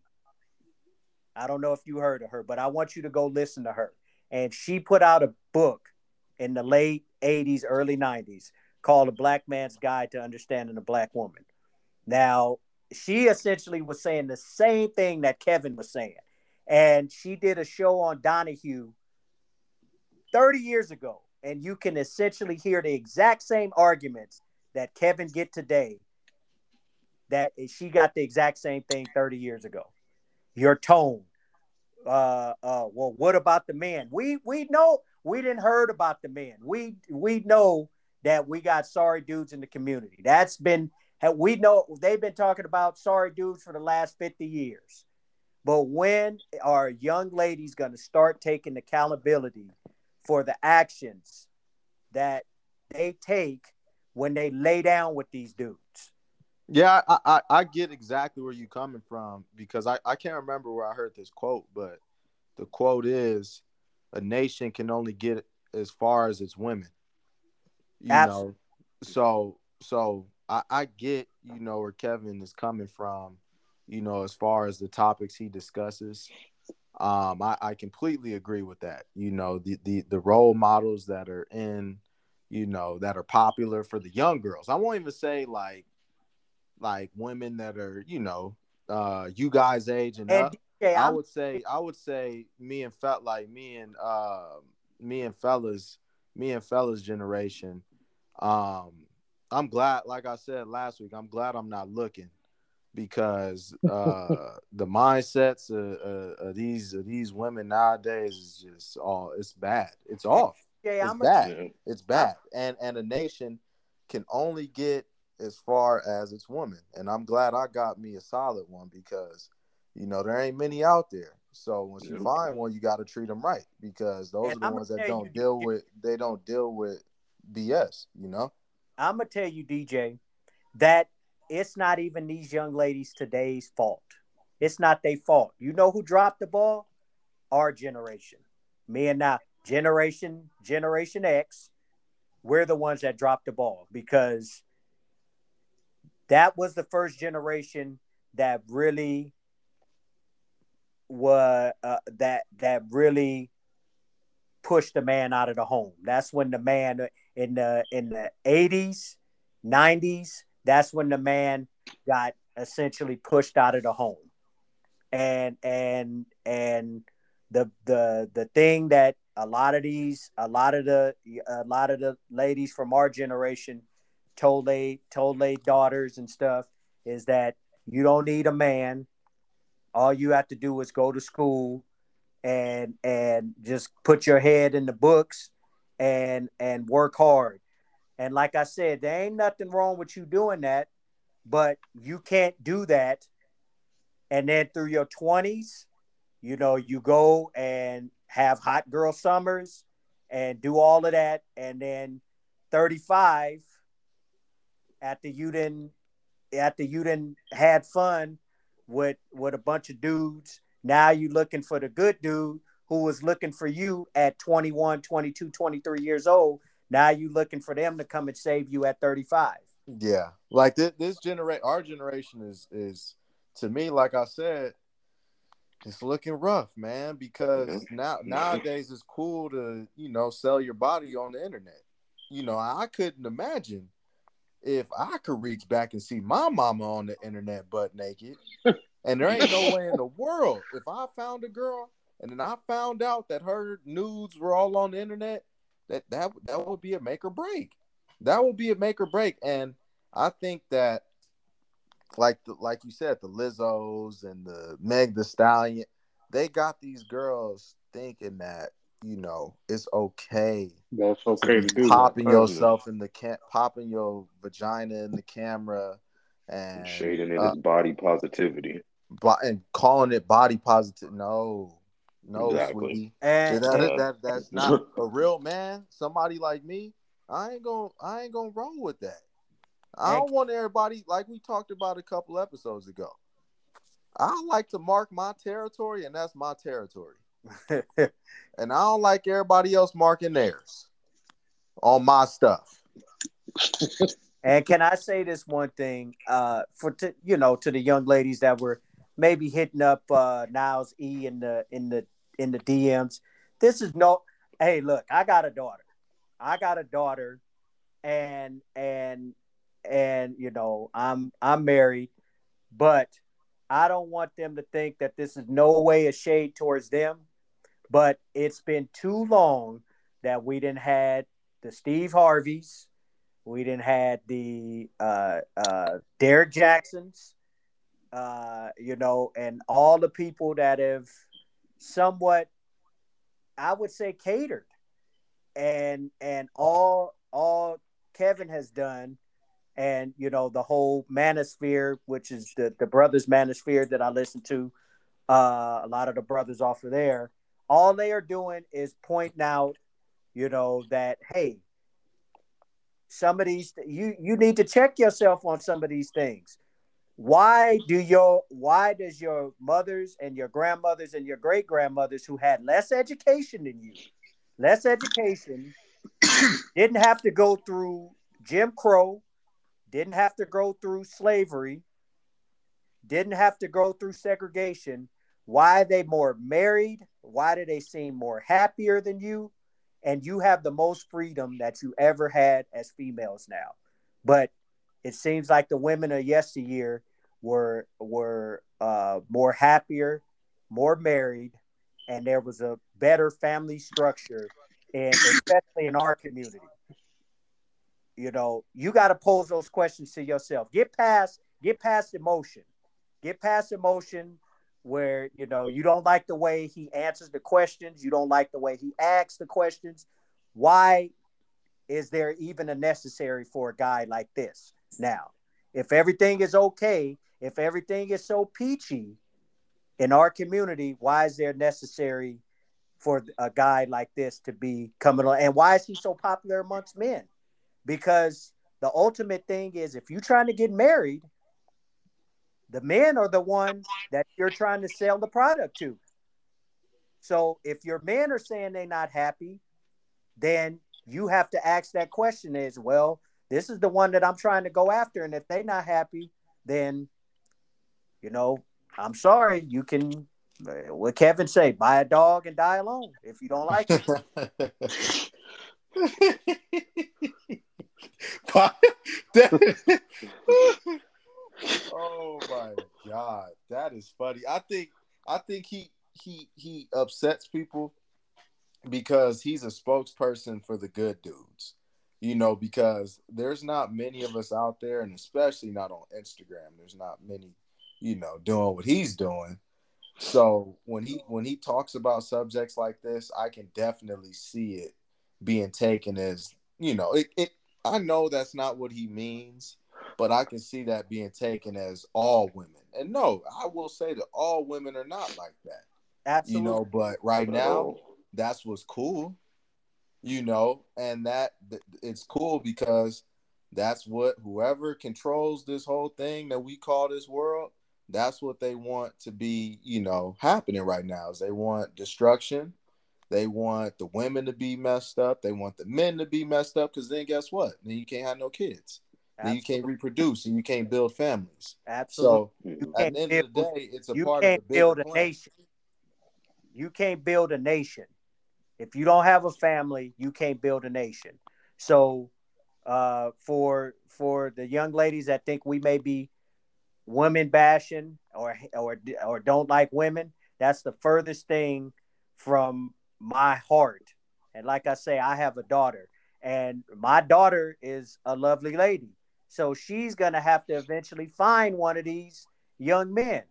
I don't know if you heard of her, but I want you to go listen to her. And she put out a book in the late 80s, early 90s called A Black Man's Guide to Understanding a Black Woman. Now, she essentially was saying the same thing that Kevin was saying. And she did a show on Donahue 30 years ago. And you can essentially hear the exact same arguments that Kevin get today that she got the exact same thing 30 years ago. Your tone, uh, uh, well, what about the men? We we know we didn't heard about the men. We we know that we got sorry dudes in the community. That's been we know they've been talking about sorry dudes for the last 50 years. But when are young ladies going to start taking accountability for the actions that they take when they lay down with these dudes? Yeah, I, I, I get exactly where you're coming from because I, I can't remember where I heard this quote, but the quote is a nation can only get as far as its women. You Absolutely. know, so so I, I get, you know, where Kevin is coming from, you know, as far as the topics he discusses. Um, I, I completely agree with that. You know, the, the the role models that are in, you know, that are popular for the young girls. I won't even say like like women that are, you know, uh you guys age and, and up. I would say I would say me and felt like me and uh me and fellas, me and fellas generation. Um I'm glad, like I said last week, I'm glad I'm not looking because uh the mindsets of, of, of, these of these women nowadays is just all it's bad. It's off. Yeah, it's I'm bad. A, it's bad. And and a nation can only get as far as its woman. And I'm glad I got me a solid one because, you know, there ain't many out there. So once you find one, you got to treat them right because those and are the I'm ones that don't you, deal with they don't deal with BS. You know. I'm gonna tell you, DJ, that it's not even these young ladies today's fault. It's not their fault. You know who dropped the ball? Our generation. Me and now generation Generation X. We're the ones that dropped the ball because that was the first generation that really was uh, that that really pushed the man out of the home. That's when the man in the in the 80s, 90s, that's when the man got essentially pushed out of the home. And and and the the the thing that a lot of these a lot of the a lot of the ladies from our generation told they told their daughters and stuff is that you don't need a man. All you have to do is go to school and and just put your head in the books and and work hard. And like i said there ain't nothing wrong with you doing that but you can't do that. And then through your 20s you know you go and have hot girl summers and do all of that. And then 35 after you didn't after you didn't had fun with with a bunch of dudes now you're looking for the good dude who was looking for you at 21 22 23 years old. Now you're looking for them to come and save you at 35 yeah. Like this, this generation our generation is is to me like i said it's looking rough, man, because now nowadays it's cool to, you know, sell your body on the internet. You know, I couldn't imagine if I could reach back and see my mama on the internet butt naked. and there ain't no way in the world if I found a girl and then I found out that her nudes were all on the internet, that that that would be a make or break. That would be a make or break. And I think that like the, like you said, the Lizzos and the Meg the Stallion, they got these girls thinking that you know it's okay. That's okay to, to do. Popping that. yourself in the can, popping your vagina in the camera, and shading it uh, as body positivity, and calling it body positive. No, no, exactly. sweetie. And, that, that, that, that's not a real man. Somebody like me, I ain't gonna I ain't gonna roll with that. I don't want everybody like we talked about a couple episodes ago. I like to mark my territory, and that's my territory. and I don't like everybody else marking theirs on my stuff. and can I say this one thing uh, for t- you know to the young ladies that were maybe hitting up uh, Niles E in the in the in the DMs? This is no. Hey, look, I got a daughter. I got a daughter, and and and you know i'm i'm married but i don't want them to think that this is no way a shade towards them but it's been too long that we didn't had the steve harveys we didn't had the uh, uh, derrick jaxns uh, you know and all the people that have somewhat i would say catered. And and all all kevin has done and you know the whole manosphere which is the, the brothers manosphere that i listen to uh, a lot of the brothers off of there all they are doing is pointing out you know that hey some of these you you need to check yourself on some of these things why do your why does your mothers and your grandmothers and your great grandmothers who had less education than you less education didn't have to go through jim crow didn't have to go through slavery, didn't have to go through segregation. Why they more married? Why do they seem more happier than you? And you have the most freedom that you ever had as females now. But it seems like the women of yesteryear were were uh, more happier, more married, and there was a better family structure, and especially in our community. You know, you got to pose those questions to yourself. Get past, get past emotion. Get past emotion where, you know, you don't like the way he answers the questions, you don't like the way he asks the questions. Why is there even a necessary for a guy like this? Now, if everything is okay, if everything is so peachy in our community, why is there necessary for a guy like this to be coming on? And why is he so popular amongst men? because the ultimate thing is if you're trying to get married, the men are the one that you're trying to sell the product to. So if your men are saying they're not happy, then you have to ask that question is, well, this is the one that I'm trying to go after. And if they're not happy, then, you know, I'm sorry, you can what Kevin say? Buy a dog and die alone if you don't like it. oh my god, that is funny. I think I think he he he upsets people because he's a spokesperson for the good dudes. You know, because there's not many of us out there, and especially not on Instagram. There's not many, you know, doing what he's doing. So when he when he talks about subjects like this, I can definitely see it being taken as, you know, it, it I know that's not what he means, but I can see that being taken as all women. And no, I will say that all women are not like that. Absolutely. You know, but right now, that's what's cool. You know, and that it's cool because that's what whoever controls this whole thing that we call this world, that's what they want to be, you know, happening right now. Is they want destruction. They want the women to be messed up. They want the men to be messed up because then guess what? Then you can't have no kids. Absolutely. Then you can't reproduce and you can't build families. Absolutely. So at the end build, of the day, it's a part of the build a plan. nation. You can't build a nation. If you don't have a family, you can't build a nation. So uh, for for the young ladies that think we may be women bashing or or or don't like women, that's the furthest thing from my heart. And like I say, I have a daughter, and my daughter is a lovely lady. So she's going to have to eventually find one of these young men.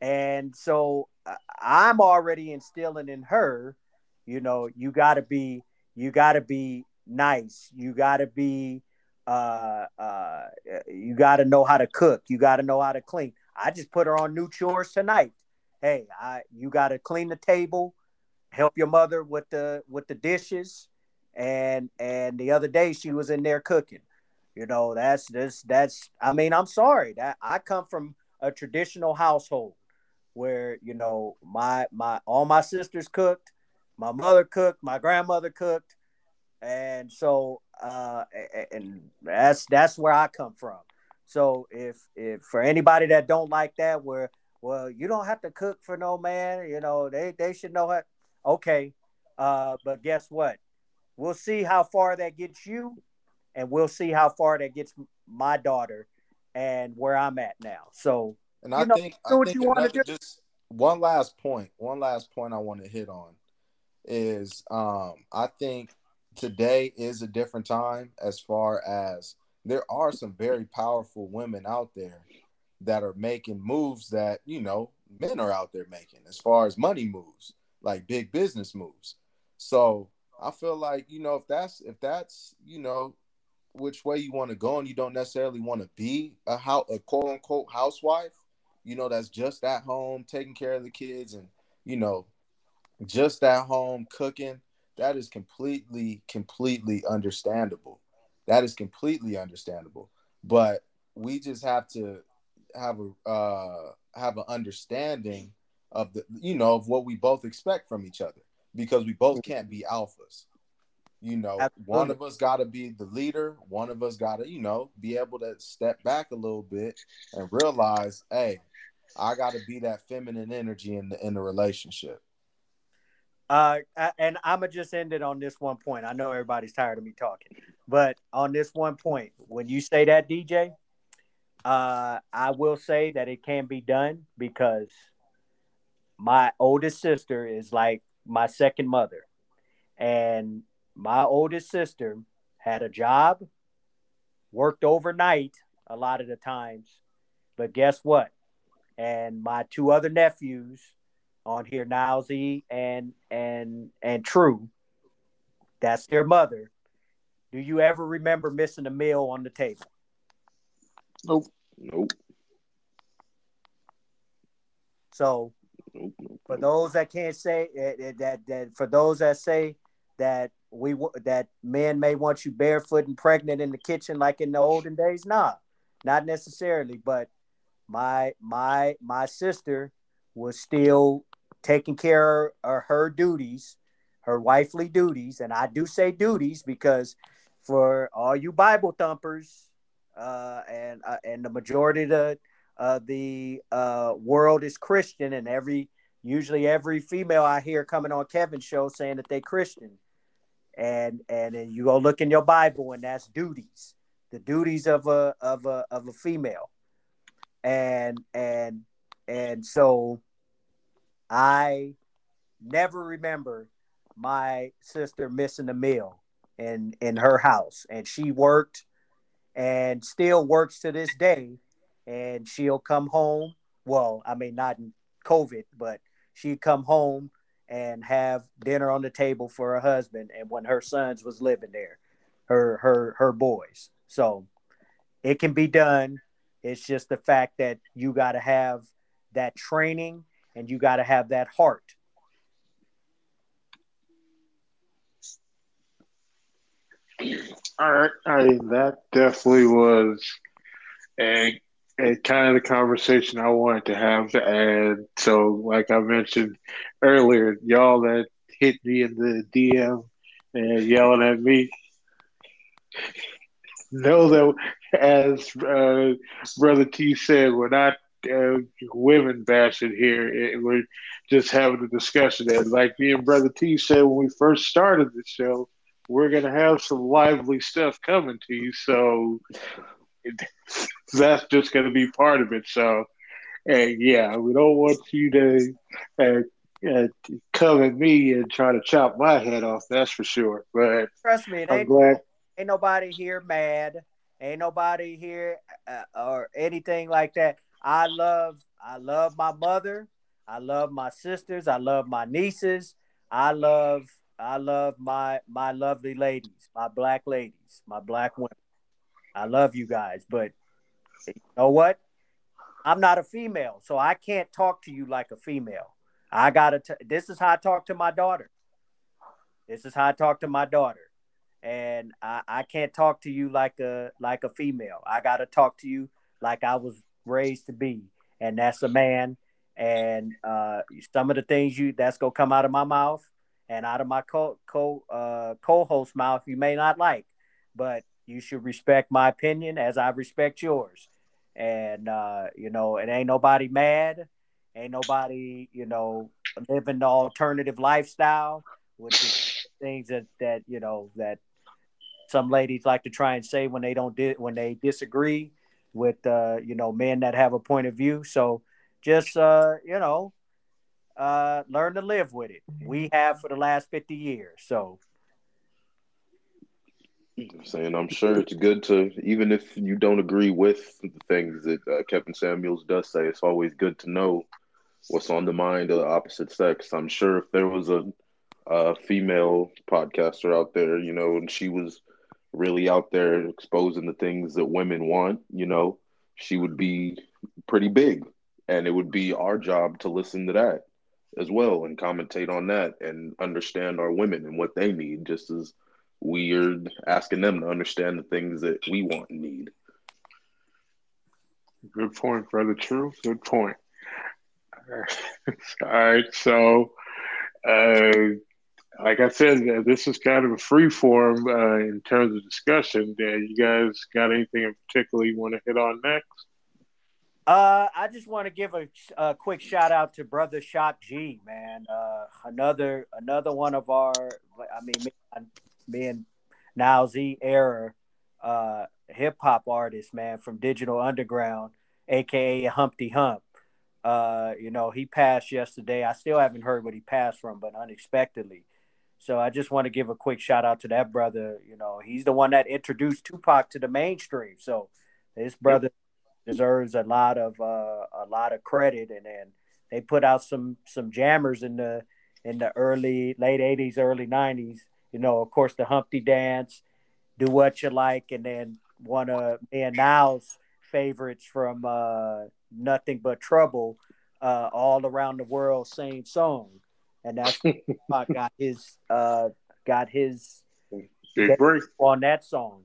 And so I'm already instilling in her, you know, you got to be, you got to be nice. You got to be, uh, uh, you got to know how to cook. You got to know how to clean. I just put her on new chores tonight. Hey, I, you got to clean the table, help your mother with the with the dishes, and and the other day she was in there cooking. You know, that's this that's I mean, I'm sorry that I come from a traditional household where, you know, my my all my sisters cooked, my mother cooked, my grandmother cooked. And so uh and that's that's where I come from. So if if for anybody that don't like that where well, you don't have to cook for no man, you know, they they should know how okay. Uh but guess what? We'll see how far that gets you and we'll see how far that gets my daughter and where I'm at now. So, and I know, think, I what think you want to do. Just one last point. One last point I want to hit on is um, I think today is a different time as far as there are some very powerful women out there that are making moves that you know men are out there making as far as money moves like big business moves so i feel like you know if that's if that's you know which way you want to go and you don't necessarily want to be a how a quote unquote housewife you know that's just at home taking care of the kids and you know just at home cooking that is completely completely understandable. That is completely understandable. But we just have to have a uh have an understanding of the you know of what we both expect from each other because we both can't be alphas you know, Absolutely. one of us got to be the leader. One of us got to, you know, be able to step back a little bit and realize, hey, I got to be that feminine energy in the in the relationship. Uh, and I'm gonna just end it on this one point. I know everybody's tired of me talking, but on this one point, when you say that, DJ, uh, I will say that it can be done because my oldest sister is like my second mother, and my oldest sister had a job, worked overnight a lot of the times, but guess what? And my two other nephews on here, Nowsy and and and True, that's their mother. Do you ever remember missing a meal on the table? Nope. Nope. So, for those that can't say that, that, that for those that say that we that men may want you barefoot and pregnant in the kitchen like in the olden days. Nah, not necessarily. But my my my sister was still taking care of her duties, her wifely duties, and I do say duties because for all you Bible thumpers, uh, and uh, and the majority of the uh, the uh, world is Christian, and every usually every female I hear coming on Kevin's show saying that they Christian, and and then you go look in your Bible and that's duties, the duties of a of a of a female, and and and so I never remember my sister missing a meal in in her house, and she worked and still works to this day, and she'll come home. Well, I mean, not in COVID, but she'd come home and have dinner on the table for her husband and when her sons was living there her her her boys. So it can be done. It's just the fact that you got to have that training and you got to have that heart. All right. I that definitely was a a kind of the conversation I wanted to have. And so, like I mentioned earlier, y'all that hit me in the DM and yelling at me, know that as uh, Brother T said, we're not uh, women bashing here. It, we're just having a discussion. And like me and Brother T said when we first started the show, we're going to have some lively stuff coming to you. So that's just going to be part of it. So, and yeah, we don't want you to uh, uh, come at me and try to chop my head off. That's for sure. But trust me, I'm ain't, glad. Ain't nobody here mad. Ain't nobody here uh, or anything like that. I love, I love my mother. I love my sisters. I love my nieces. I love, I love my my lovely ladies, my black ladies, my black women. I love you guys, but you know what? I'm not a female, so I can't talk to you like a female. I gotta. T- this is how I talk to my daughter. This is how I talk to my daughter, and I, I can't talk to you like a like a female. I gotta talk to you like I was raised to be, and that's a man. And uh, some of the things you that's gonna come out of my mouth and out of my co co uh, co-host mouth you may not like, but you should respect my opinion as I respect yours. And uh, you know, it ain't nobody mad, ain't nobody, you know, living the alternative lifestyle, which is things that that you know that some ladies like to try and say when they don't di- when they disagree with uh, you know men that have a point of view. So just uh, you know, uh, learn to live with it. We have for the last fifty years. So saying I'm sure it's good to even if you don't agree with the things that uh, Kevin Samuels does say, it's always good to know what's on the mind of the opposite sex. I'm sure if there was a, a female podcaster out there, you know, and she was really out there exposing the things that women want, you know, she would be pretty big, and it would be our job to listen to that as well and commentate on that and understand our women and what they need, just as weird asking them to understand the things that we want and need. Good point, brother. True. Good point. All right. So, uh, like I said, uh, this is kind of a free form uh, in terms of discussion. Uh, you guys got anything in particular you want to hit on next? Uh, I just want to give a, a, quick shout out to brother Shock G, man. Uh, another another one of our, I mean, being now Z era uh, hip hop artist, man, from Digital Underground, aka Humpty Hump. Uh, you know, he passed yesterday. I still haven't heard what he passed from, but unexpectedly. So I just want to give a quick shout out to that brother. You know, he's the one that introduced Tupac to the mainstream. So this brother deserves a lot of uh, a lot of credit. And then they put out some some jammers in the in the early late '80s, early '90s you know, of course, the Humpty Dance, Do What You Like, and then one of me and Now's favorites from uh, Nothing But Trouble, uh, All Around the World, same song. And that's got his uh, got his Big break on that song.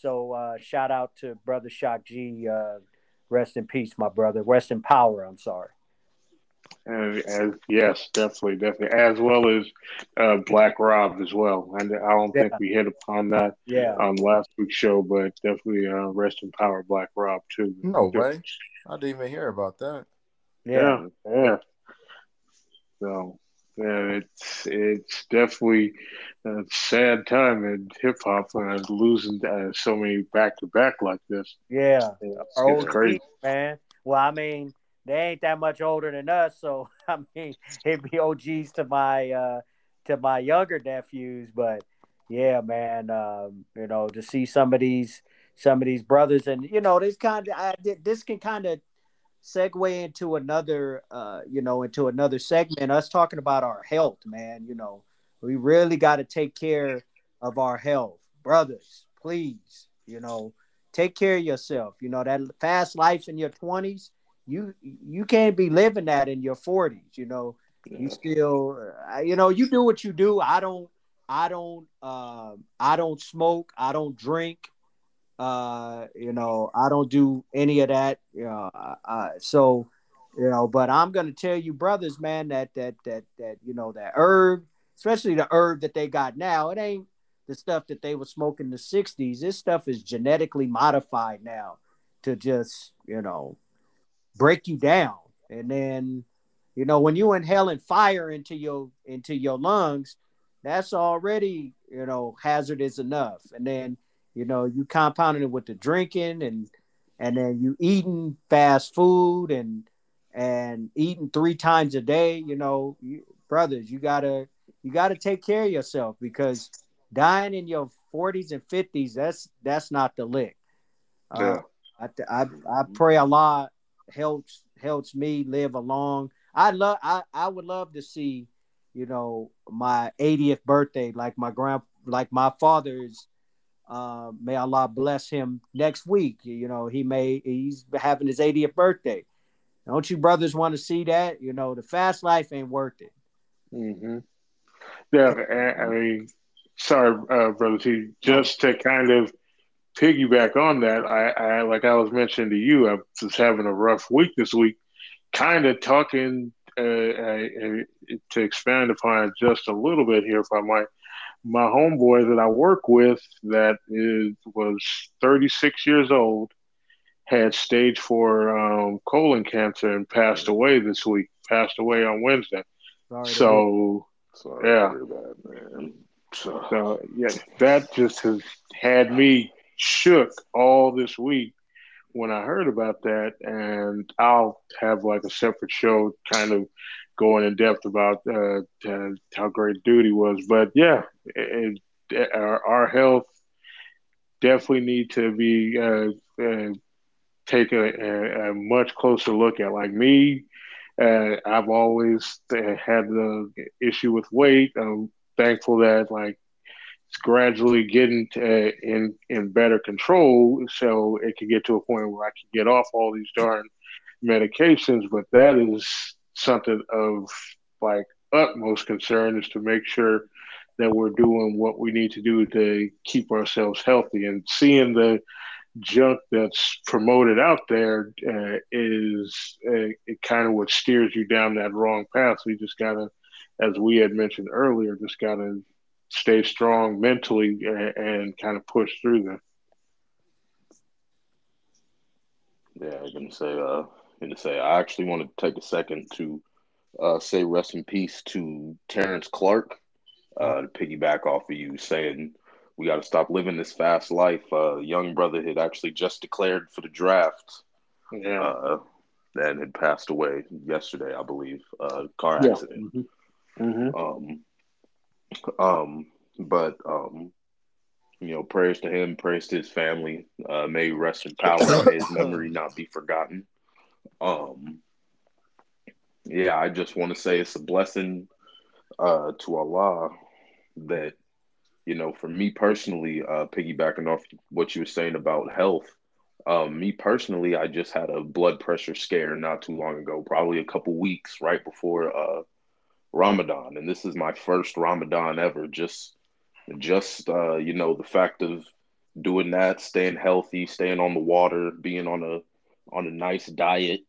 So uh, shout out to Brother Shock G. Uh, rest in peace, my brother. Rest in power. I'm sorry. And as yes, definitely, definitely, as well as uh, Black Rob as well. And I don't yeah. think we hit upon that yeah. on last week's show, but definitely uh, rest in power, Black Rob too. No way, I didn't even hear about that. Yeah, yeah. yeah. So yeah, it's it's definitely a sad time in hip hop and losing uh, so many back to back like this. Yeah, Yeah, it's, it's OGs, crazy. man. Well, I mean, they ain't that much older than us, so I mean, it'd be OGs to my uh to my younger nephews, but yeah, man, um, you know, to see some of these some of these brothers, and you know, this kind of I, this can kind of segue into another, uh, you know, into another segment. Us talking about our health, man. You know, we really got to take care of our health, brothers. Please, you know, take care of yourself. You know that fast life in your twenties, you you can't be living that in your forties. You know, you still, uh, you know, you do what you do. I don't, I don't, uh, I don't smoke. I don't drink. Uh, you know, I don't do any of that. You know, uh, uh, so, you know, but I'm gonna tell you, brothers, man, that that that that you know that herb, especially the herb that they got now, it ain't the stuff that they were smoking in the '60s. This stuff is genetically modified now to just, you know, break you down, and then, you know, when you inhaling fire into your into your lungs, that's already, you know, hazardous enough, and then you know you compounding it with the drinking and and then you eating fast food and and eating three times a day you know you, brothers you gotta you gotta take care of yourself because dying in your 40s and 50s that's that's not the lick. Uh, I, I i pray allah helps helps me live along i love i i would love to see you know my 80th birthday like my grand like my father's uh, may Allah bless him next week. You know, he may he's having his 80th birthday. Don't you brothers want to see that? You know, the fast life ain't worth it. Mm-hmm. Yeah, I mean, sorry, uh, brother T. Just to kind of piggyback on that, I, I like I was mentioning to you, I was having a rough week this week. Kind of talking uh, uh, uh, to expand upon it just a little bit here, if I might. My homeboy that I work with, that is was 36 years old, had stage four um, colon cancer and passed away this week. Passed away on Wednesday. Sorry. So Sorry Yeah. that, man. So, So yeah, that just has had me shook all this week when I heard about that, and I'll have like a separate show, kind of going in depth about uh, how great duty was. But yeah, it, it, our, our health definitely need to be uh, uh, take a, a, a much closer look at. Like me, uh, I've always had the issue with weight. I'm thankful that like it's gradually getting to, in in better control, so it can get to a point where I can get off all these darn medications. But that is something of like utmost concern is to make sure that we're doing what we need to do to keep ourselves healthy and seeing the junk that's promoted out there uh, is uh, it kind of what steers you down that wrong path. You just gotta, as we had mentioned earlier, just gotta stay strong mentally and, and kind of push through that. yeah, I'm gonna say, uh, gonna say, I actually want to take a second to uh, say rest in peace to Terrence Clarke. Uh, to piggyback off of you saying we got to stop living this fast life. Uh, young brother had actually just declared for the draft. Yeah. Uh, and had passed away yesterday, I believe. Uh, car Yeah. accident. Mm-hmm. Um, um, but um, you know, prayers to him, prayers to his family. Uh, may rest in power, his memory not be forgotten. Um, yeah, I just want to say it's a blessing uh, to Allah that you know, for me personally, uh, piggybacking off what you were saying about health. Um, me personally, I just had a blood pressure scare not too long ago, probably a couple weeks right before uh, Ramadan, and this is my first Ramadan ever. Just, just uh, you know, the fact of doing that, staying healthy, staying on the water, being on a on a nice diet,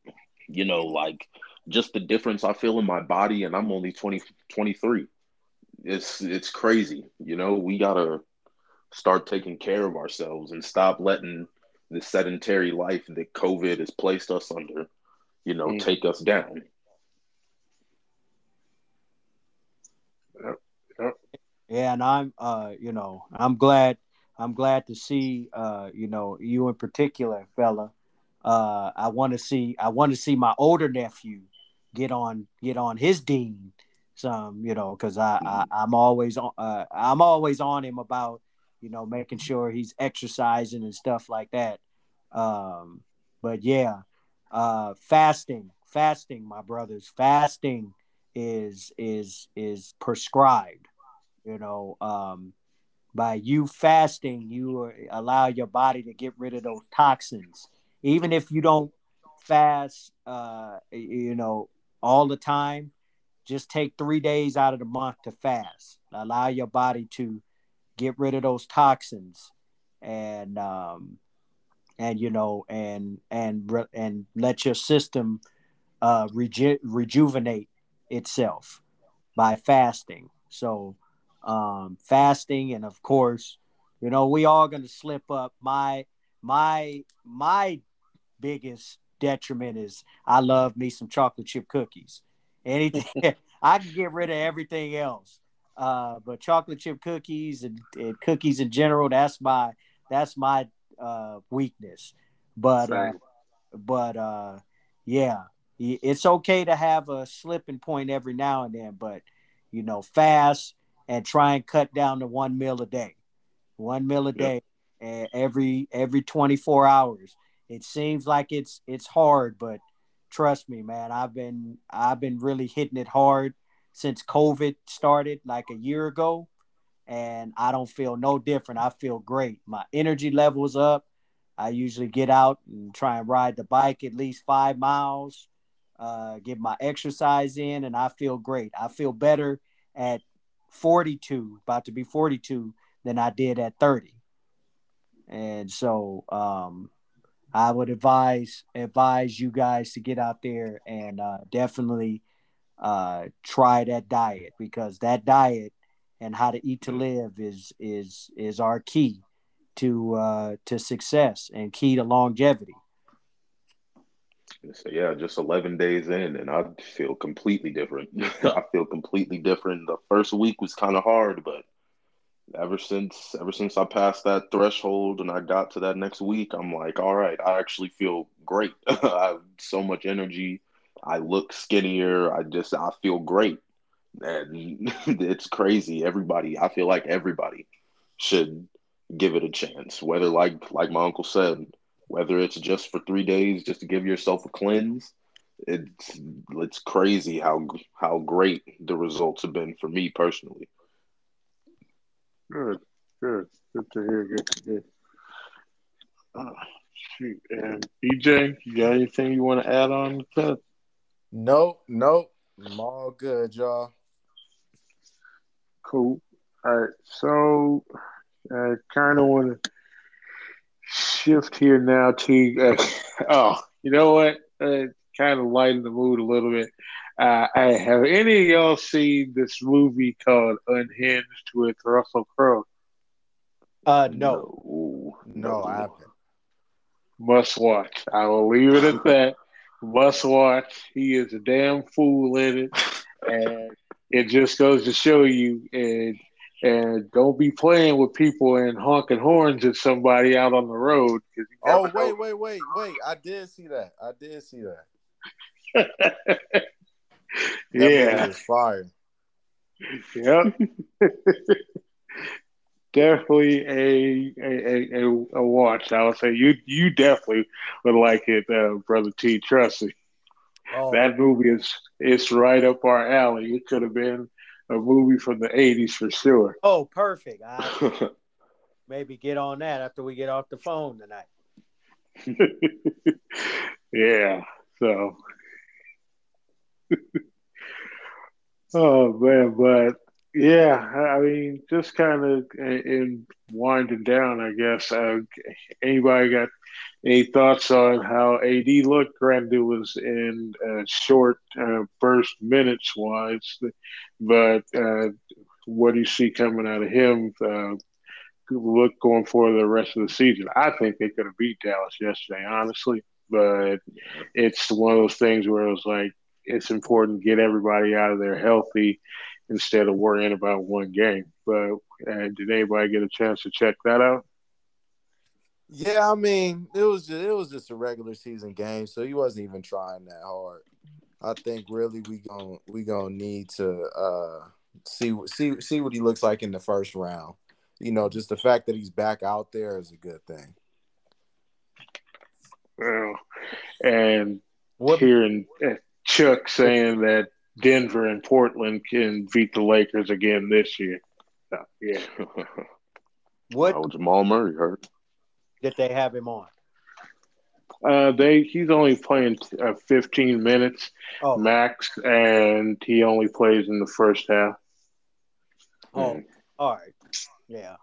you know, like just the difference I feel in my body, and I'm only 20, 23. It's it's crazy, you know. We gotta start taking care of ourselves and stop letting the sedentary life that COVID has placed us under, you know, Mm. take us down. Yeah, and I'm uh, you know, I'm glad I'm glad to see uh, you know, you in particular, fella. Uh I want to see I want to see my older nephew get on get on his dean some, you know, because I, I I'm always on uh, I'm always on him about you know making sure he's exercising and stuff like that. Um, but yeah, uh, fasting, fasting, my brothers, fasting is is is prescribed. You know, um, by you fasting, you allow your body to get rid of those toxins. Even if you don't fast, uh, you know, all the time, just take three days out of the month to fast. Allow your body to get rid of those toxins, and um, and you know, and and and let your system uh, reju- rejuvenate itself by fasting. So, um, fasting, and of course, you know, we all gonna slip up. My my my biggest detriment is I love me some chocolate chip cookies. Anything I can get rid of everything else. Uh, but chocolate chip cookies and, and, cookies in general, that's my that's my uh, weakness. But uh, but uh, yeah, it's okay to have a slipping point every now and then, but you know, fast and try and cut down to one meal a day, one meal a day, yep. every every 24 hours. It seems like it's it's hard, but trust me, man, I've been I've been really hitting it hard since COVID started like a year ago, and I don't feel no different. I feel great. My energy level's up. I usually get out and try and ride the bike at least five miles, uh, get my exercise in, and I feel great. I feel better at 42, about to be 42, than I did at 30. And so, um, I would advise advise you guys to get out there and uh, definitely uh, try that diet because that diet and how to eat to live is is is our key to uh, to success and key to longevity. So yeah, just eleven days in, and I feel completely different. I feel completely different. The first week was kind of hard, but ever since ever since I passed that threshold and I got to that next week, I'm like, all right, I actually feel great. I have so much energy. I look skinnier. I just I feel great. And it's crazy. Everybody, I feel like everybody should give it a chance. Whether like like my uncle said, whether it's just for three days just to give yourself a cleanse, it's it's crazy how how great the results have been for me personally. Good, good, good to hear. Good to hear. Uh, shoot, and BJ, you got anything you want to add on that? Nope, nope. I'm all good, y'all. Cool. All right, so I kind of want to shift here now to. Uh, oh, you know what? Uh, kind of lighten the mood a little bit. Uh, I have any of y'all seen this movie called Unhinged with Russell Crowe? Uh, no, no, no I haven't. Must watch. I will leave it at that. Must watch. He is a damn fool in it, and it just goes to show you. And and don't be playing with people and honking horns at somebody out on the road. Oh wait, wait, wait, wait! I did see that. I did see that. yeah, it's fire. Yep. definitely a, a a, a watch. I would say you you definitely would like it, uh, brother T. Trust me. Oh. That movie is it's right up our alley. It could have been a movie from the '80s for sure. Oh, perfect. I maybe get on that after we get off the phone tonight. yeah. So. oh man, but yeah, I mean, just kind of in winding down, I guess. Uh, anybody got any thoughts on how AD looked? Granted, it was in uh, short uh, burst minutes wise, but uh, what do you see coming out of him? Uh, look going for the rest of the season. I think they could have beat Dallas yesterday, honestly, but it's one of those things where it was like it's important to get everybody out of there healthy instead of worrying about one game. But uh, did anybody get a chance to check that out? Yeah, I mean, it was just, it was just a regular season game, so he wasn't even trying that hard. I think really we gonna we gonna need to uh, see see see what he looks like in the first round. You know, just the fact that he's back out there is a good thing. Well, and What hearing uh, Chuck saying that Denver and Portland can beat the Lakers again this year. Yeah. what Oh, Jamal Murray hurt. Did they have him on? Uh, they he's only playing uh, 15 minutes Oh, max, and he only plays in the first half. oh, all right. Yeah.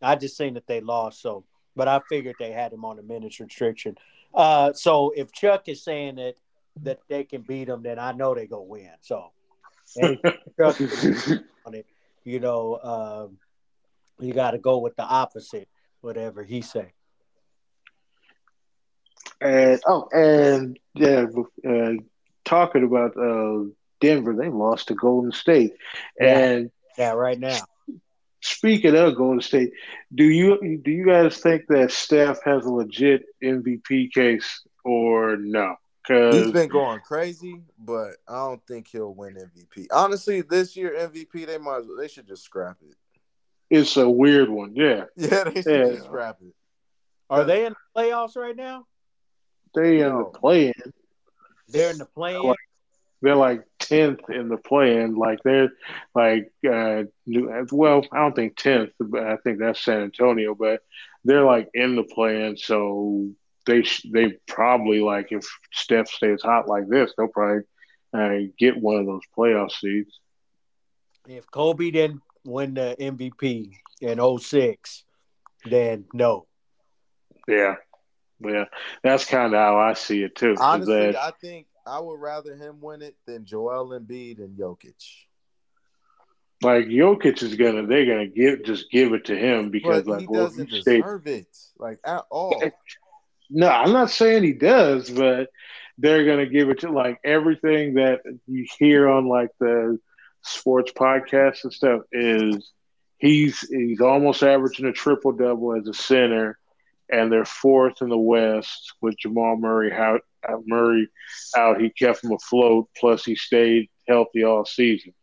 I just seen that they lost, so but I figured they had him on a minutes restriction. Uh, so if Chuck is saying that that they can beat him, then I know they go win. So Chuck on it, you know, um, you got to go with the opposite, whatever he say. And oh, and yeah, uh, talking about uh, Denver, they lost to Golden State. Yeah. And Yeah, right now. speaking of Golden State, do you do you guys think that Steph has a legit MVP case or no? Cause he's been going crazy, but I don't think he'll win MVP. Honestly, this year MVP they might as well, they should just scrap it. It's a weird one. Yeah, Yeah, they should Yeah. just scrap it. Are they in the playoffs right now? they in No. the play-in. They're in the play-in. They're like tenth in the play-in. Like they're like uh, new. Well, I don't think tenth, but I think that's San Antonio. But they're like in the play-in, so they sh- they probably like if Steph stays hot like this, they'll probably uh, get one of those playoff seeds. If Kobe didn't win the MVP in 06, then no. Yeah, yeah, that's kind of how I see it too. Honestly, that- I think I would rather him win it than Joel Embiid and Jokic. like Jokic is gonna, they're gonna give just give it to him because But he like well, doesn't he stayed- deserve it, like at all. No, I'm not saying he does, but they're gonna give it to like everything that you hear on like the sports podcasts and stuff is he's he's almost averaging a triple double as a center, and they're fourth in the West with Jamal Murray out Murray out. He kept him afloat. Plus, he stayed healthy all season.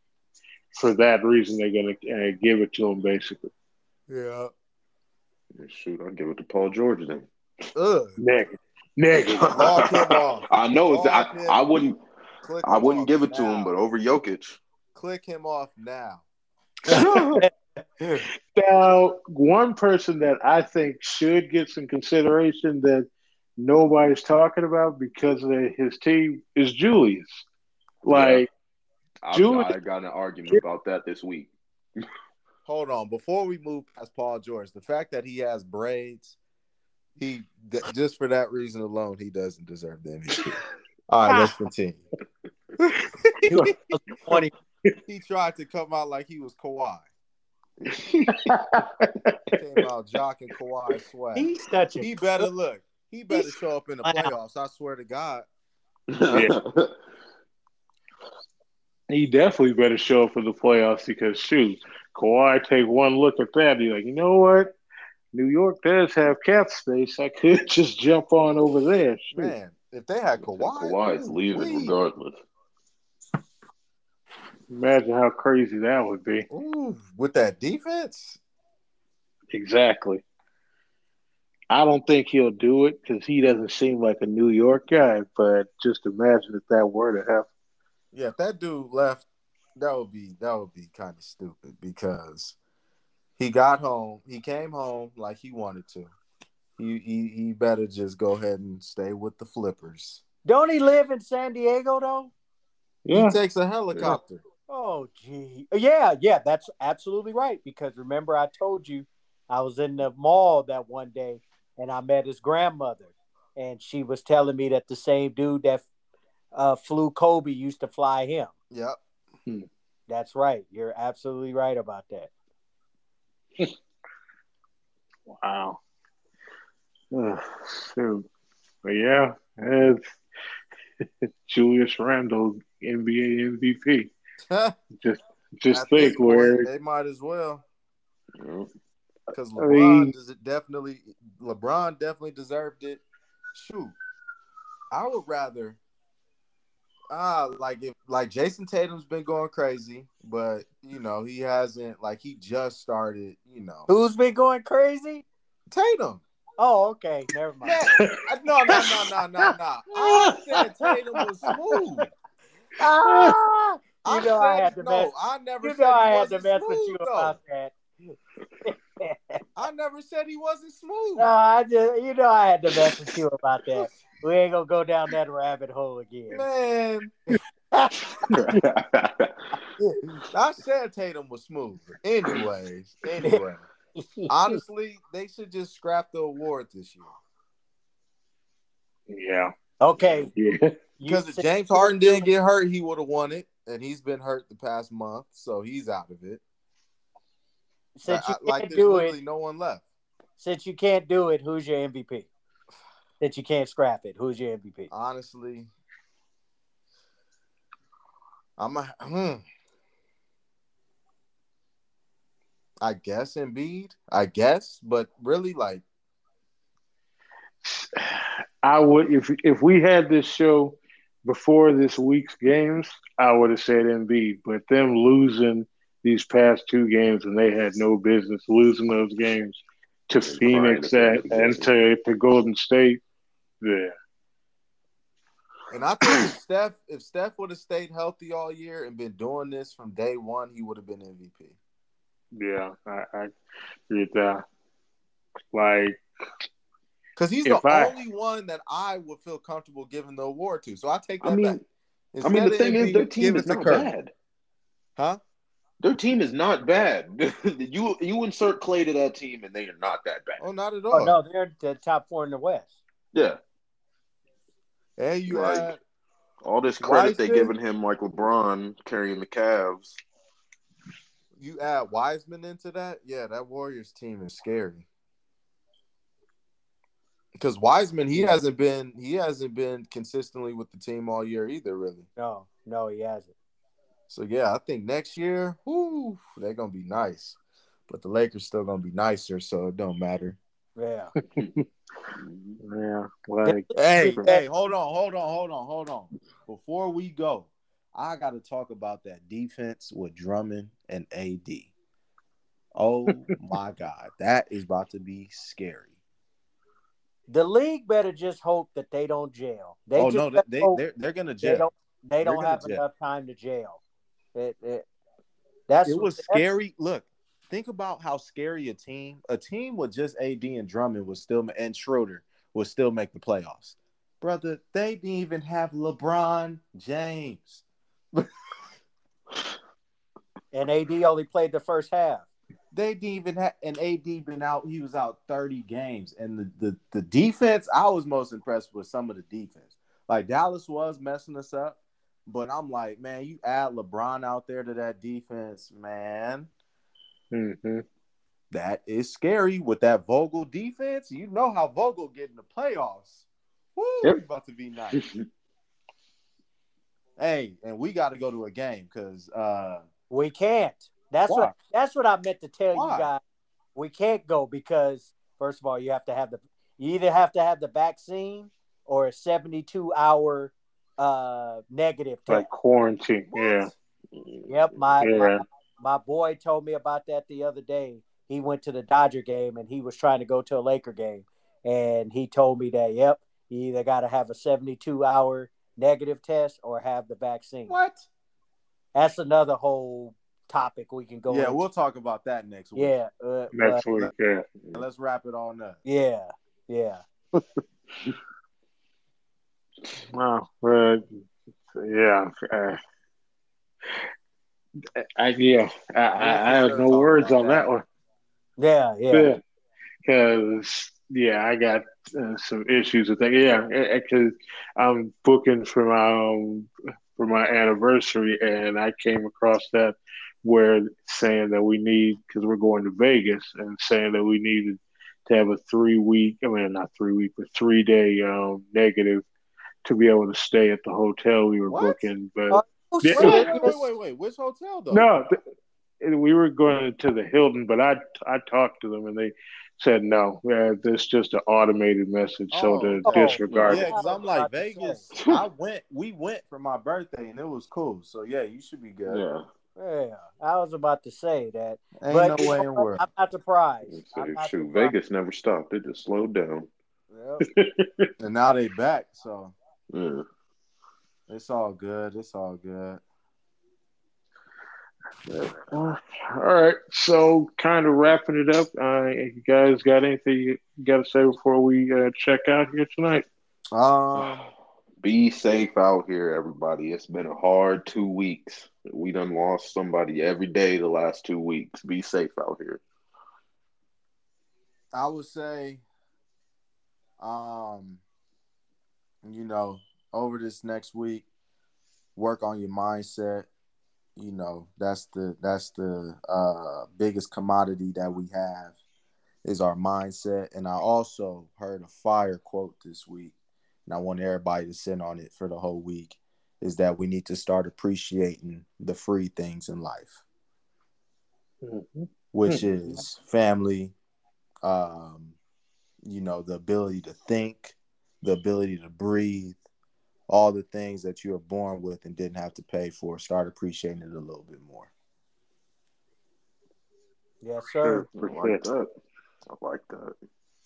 For that reason, they're gonna uh, give it to him basically. Yeah. Shoot, I'll give it to Paul George then. Ugh. Negative, negative. Lock. I know it's, I, I wouldn't I wouldn't give it to him, but over Jokic. Click him off now. Now, one person that I think should get some consideration that nobody's talking about because of his team is Julius. Like, I, Julius- I got an argument about that this week. Hold on, before we move past Paul George, the fact that he has braids, he th- just for that reason alone, he doesn't deserve the MVP. All right, let's continue. 20. he tried to come out like he was Kawhi. Came out jocking Kawhi swag. He's such a He better look. He better He's- show up in the Wow. playoffs. I swear to God. he definitely better show up for the playoffs because, shoot, Kawhi take one look at that. be like, you know what? New York does have cap space. I could just jump on over there. Shoot. Man, if they had Kawhi, Kawhi's ooh, leaving wee. regardless. Imagine how crazy that would be. Ooh, with that defense. Exactly. I don't think he'll do it because he doesn't seem like a New York guy. But just imagine if that were to happen. Yeah, if that dude left, that would be that would be kind of stupid because he got home, he came home like he wanted to. He he, he better just go ahead and stay with the Clippers. Don't he live in San Diego though? Yeah. He takes a helicopter. Oh gee. Yeah, yeah, that's absolutely right. Because remember I told you I was in the mall that one day and I met his grandmother and she was telling me that the same dude that uh, flew Kobe used to fly him. Yep. That's right. You're absolutely right about that. Wow. Ugh, shoot. But yeah, it's, Julius Randle, NBA MVP. At Just just this think where they might as well Yeah. because I LeBron mean- does it definitely. LeBron definitely deserved it. Shoot, I would rather. Ah, like if like Jayson Tatum's been going crazy, but you know he hasn't. Like he just started. You know Who's been going crazy? Tatum. Oh, okay. Never mind. Yeah, no, no, no, no, no, no. I said Tatum was smooth. Ah, you know I said- had to no, mess. I never You said know I he had wasn't to mess with smooth, you though. about that. I never said he wasn't smooth. No, I just you know I had to mess with you about that. We ain't gonna go down that rabbit hole again. Man, I said Tatum was smooth. Anyways, anyway, honestly, they should just scrap the award this year yeah, okay. yeah. because if James Harden didn't get hurt, he would have won it, and he's been hurt the past month, so he's out of it. since I- you I- can't there's do it, no one left. since you can't do it, who's your MVP? Since you can't scrap it, who's your MVP? Honestly, I'm a hmm. I guess Embiid. I guess, but really, like, I would if if we had this show before this week's games, I would have said Embiid. But them losing these past two games, and they had no business losing those games to And Phoenix and, at and to, to Golden State. Yeah, And I think if Steph, if Steph would have stayed healthy all year and been doing this from day one, he would have been MVP. yeah, I, I agree with that. Like, Because he's If the I- only one that I would feel comfortable giving the award to. So I take that I mean, back. I mean, the thing is, their team is not Curry. bad. Huh? Their team is not bad. you you insert Clay to that team, and they are not that bad. Oh, not at Oh all. no, they're the top four in the West. Yeah, And you Right. had all this credit they Wiseman? giving him, like LeBron carrying the Cavs. you add Wiseman into that. Yeah, that Warriors team is scary. Because Wiseman, he hasn't been he hasn't been consistently with the team all year either, really. No, no, he hasn't. So yeah, I think next year, whoo, they're gonna be nice. But the Lakers still gonna be nicer, so it don't matter. Yeah. yeah, like Hey, hey, hold on, hold on, hold on, hold on. Before we go, I got to talk about that defense with Drummond and AD. Oh my God, that is about to be scary. The league better just hope that they don't jail. They oh just no, they they're, they're gonna they jail. don't they don't have jail. enough time to jail. It, it, that's It was scary. Look, think about how scary a team, a team with just AD and Drummond would still and Schroeder would still make the playoffs. Brother, they didn't even have LeBron James. And AD only played the first half. They didn't even have and AD been out. He was out 30 games. And the, the the defense, I was most impressed with some of the defense. Like Dallas was messing us up, but I'm like, man, you add LeBron out there to that defense, man. mhm. That is scary with that Vogel defense. You know how Vogel get in the playoffs. Woo, Yep. it's about to be nice. hey, and we got to go to a game because uh, We can't. That's Why? what that's what I meant to tell Why? you guys. We can't go because first of all, you have to have the you either have to have the vaccine or a 72 hour uh negative test. like quarantine. Yeah, Yep, my, Yeah. my my boy told me about that the other day. He went to the Dodger game and he was trying to go to a Laker game, and he told me that yep, you either got to have a seventy-two hour negative test or have the vaccine. what? That's another whole topic we can go. yeah, into. we'll talk about that next week. yeah, uh, next but- week. Yeah, Let's wrap it on up. yeah, yeah. wow. But yeah, uh, I yeah, I, I, I have no words on that. that one. Yeah, yeah. Yeah, because yeah, I got uh, some issues with that. Yeah, because I'm booking for my um, for my anniversary, and I came across that where saying that we need because we're going to Vegas, and saying that we needed to have a three week. I mean, not three week, but three day um, negative to be able to stay at the hotel we were What? booking. But Oh, oh, Yeah. Wait, wait, wait, wait, wait. Which hotel though? no, th- we were going to the Hilton, but I I talked to them and they said no. Uh, this just an automated message, so to Oh. disregard Yeah, because I'm like Vegas. I went. We went for my birthday, and it was cool. So yeah, you should be good. Yeah. Yeah, I was about to say that, Ain't but no way know in world. I'm not surprised. Let's I'm not shoot, surprised. Vegas never stopped. It just slowed down. Yep. And now they back, so Yeah. it's all good. It's all good. All right, so kind of wrapping it up. Uh, you guys got anything you got to say before we uh, check out here tonight? Um, Be safe out here, everybody. It's been a hard two weeks. We done lost somebody every day the last two weeks. Be safe out here. I would say, um, you know, over this next week, work on your mindset. You know, that's the that's the uh, biggest commodity that we have is our mindset. And I also heard a fire quote this week, and I want everybody to sit on it for the whole week. Is that we need to start appreciating the free things in life, which is family, um, you know, the ability to think, the ability to breathe, all the things that you were born with and didn't have to pay for. Start appreciating it a little bit more. Yes, sir. I like that. I like that.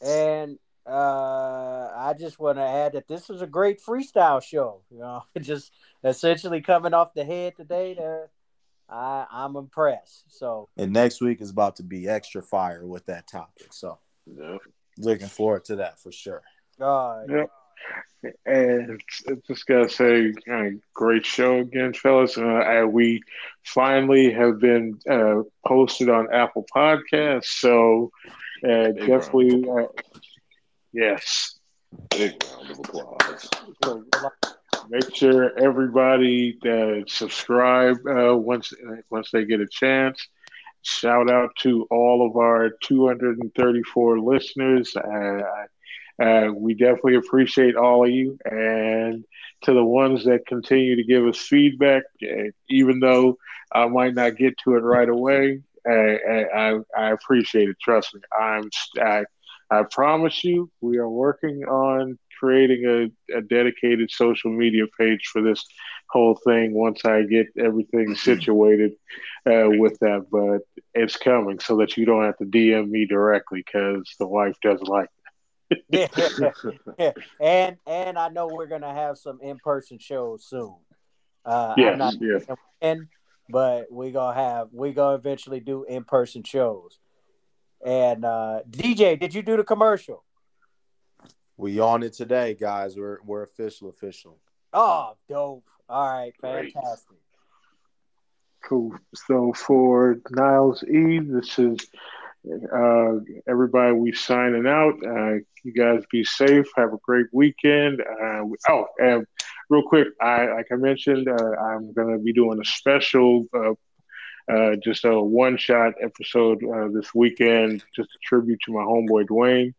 And uh, I just want to add that this was a great freestyle show. You know, just essentially coming off the head today. There, I I'm impressed. So And next week is about to be extra fire with that topic. So Yeah. looking forward to that for sure. uh, Yeah. And just gotta say, uh, great show again, fellas. Uh, and we finally have been uh, posted on Apple Podcasts, so uh, definitely, uh, yes. Big round of applause. Make sure everybody that subscribe uh, once once they get a chance. Shout out to all of our 234 listeners. Uh, uh, we definitely appreciate all of you, and to the ones that continue to give us feedback, uh, even though I might not get to it right away. Uh, I, I appreciate it. Trust me. I'm I, I promise you, we are working on creating a, a dedicated social media page for this whole thing once I get everything situated uh, with that. But it's coming so that you don't have to DM me directly because the wife doesn't like. yeah, and and I know we're gonna have some in person shows soon. Uh, Yes, I'm not yes. in, but we gonna have we gonna eventually do in person shows. And uh, DJ, did you do the commercial? We on it today, guys. We're we're official, official. Oh, dope! All right, Great. fantastic. Cool. So for Niles E, this is uh, everybody. We signing out. Uh, you guys be safe. Have a great weekend. Uh, oh, and real quick, I like I mentioned, uh, I'm gonna be doing a special, uh, uh, just a one shot episode uh, this weekend, just a tribute to my homeboy Dwayne.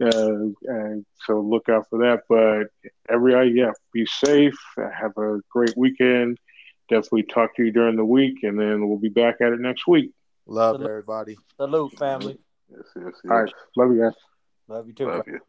Uh, and so look out for that. But everybody, yeah, be safe. Have a great weekend definitely talk to you during the week, and then we'll be back at it next week. Love Salute. everybody. Salute, family. Yes, yes, yes. All right. Love you guys. Love you too. Love bro. you.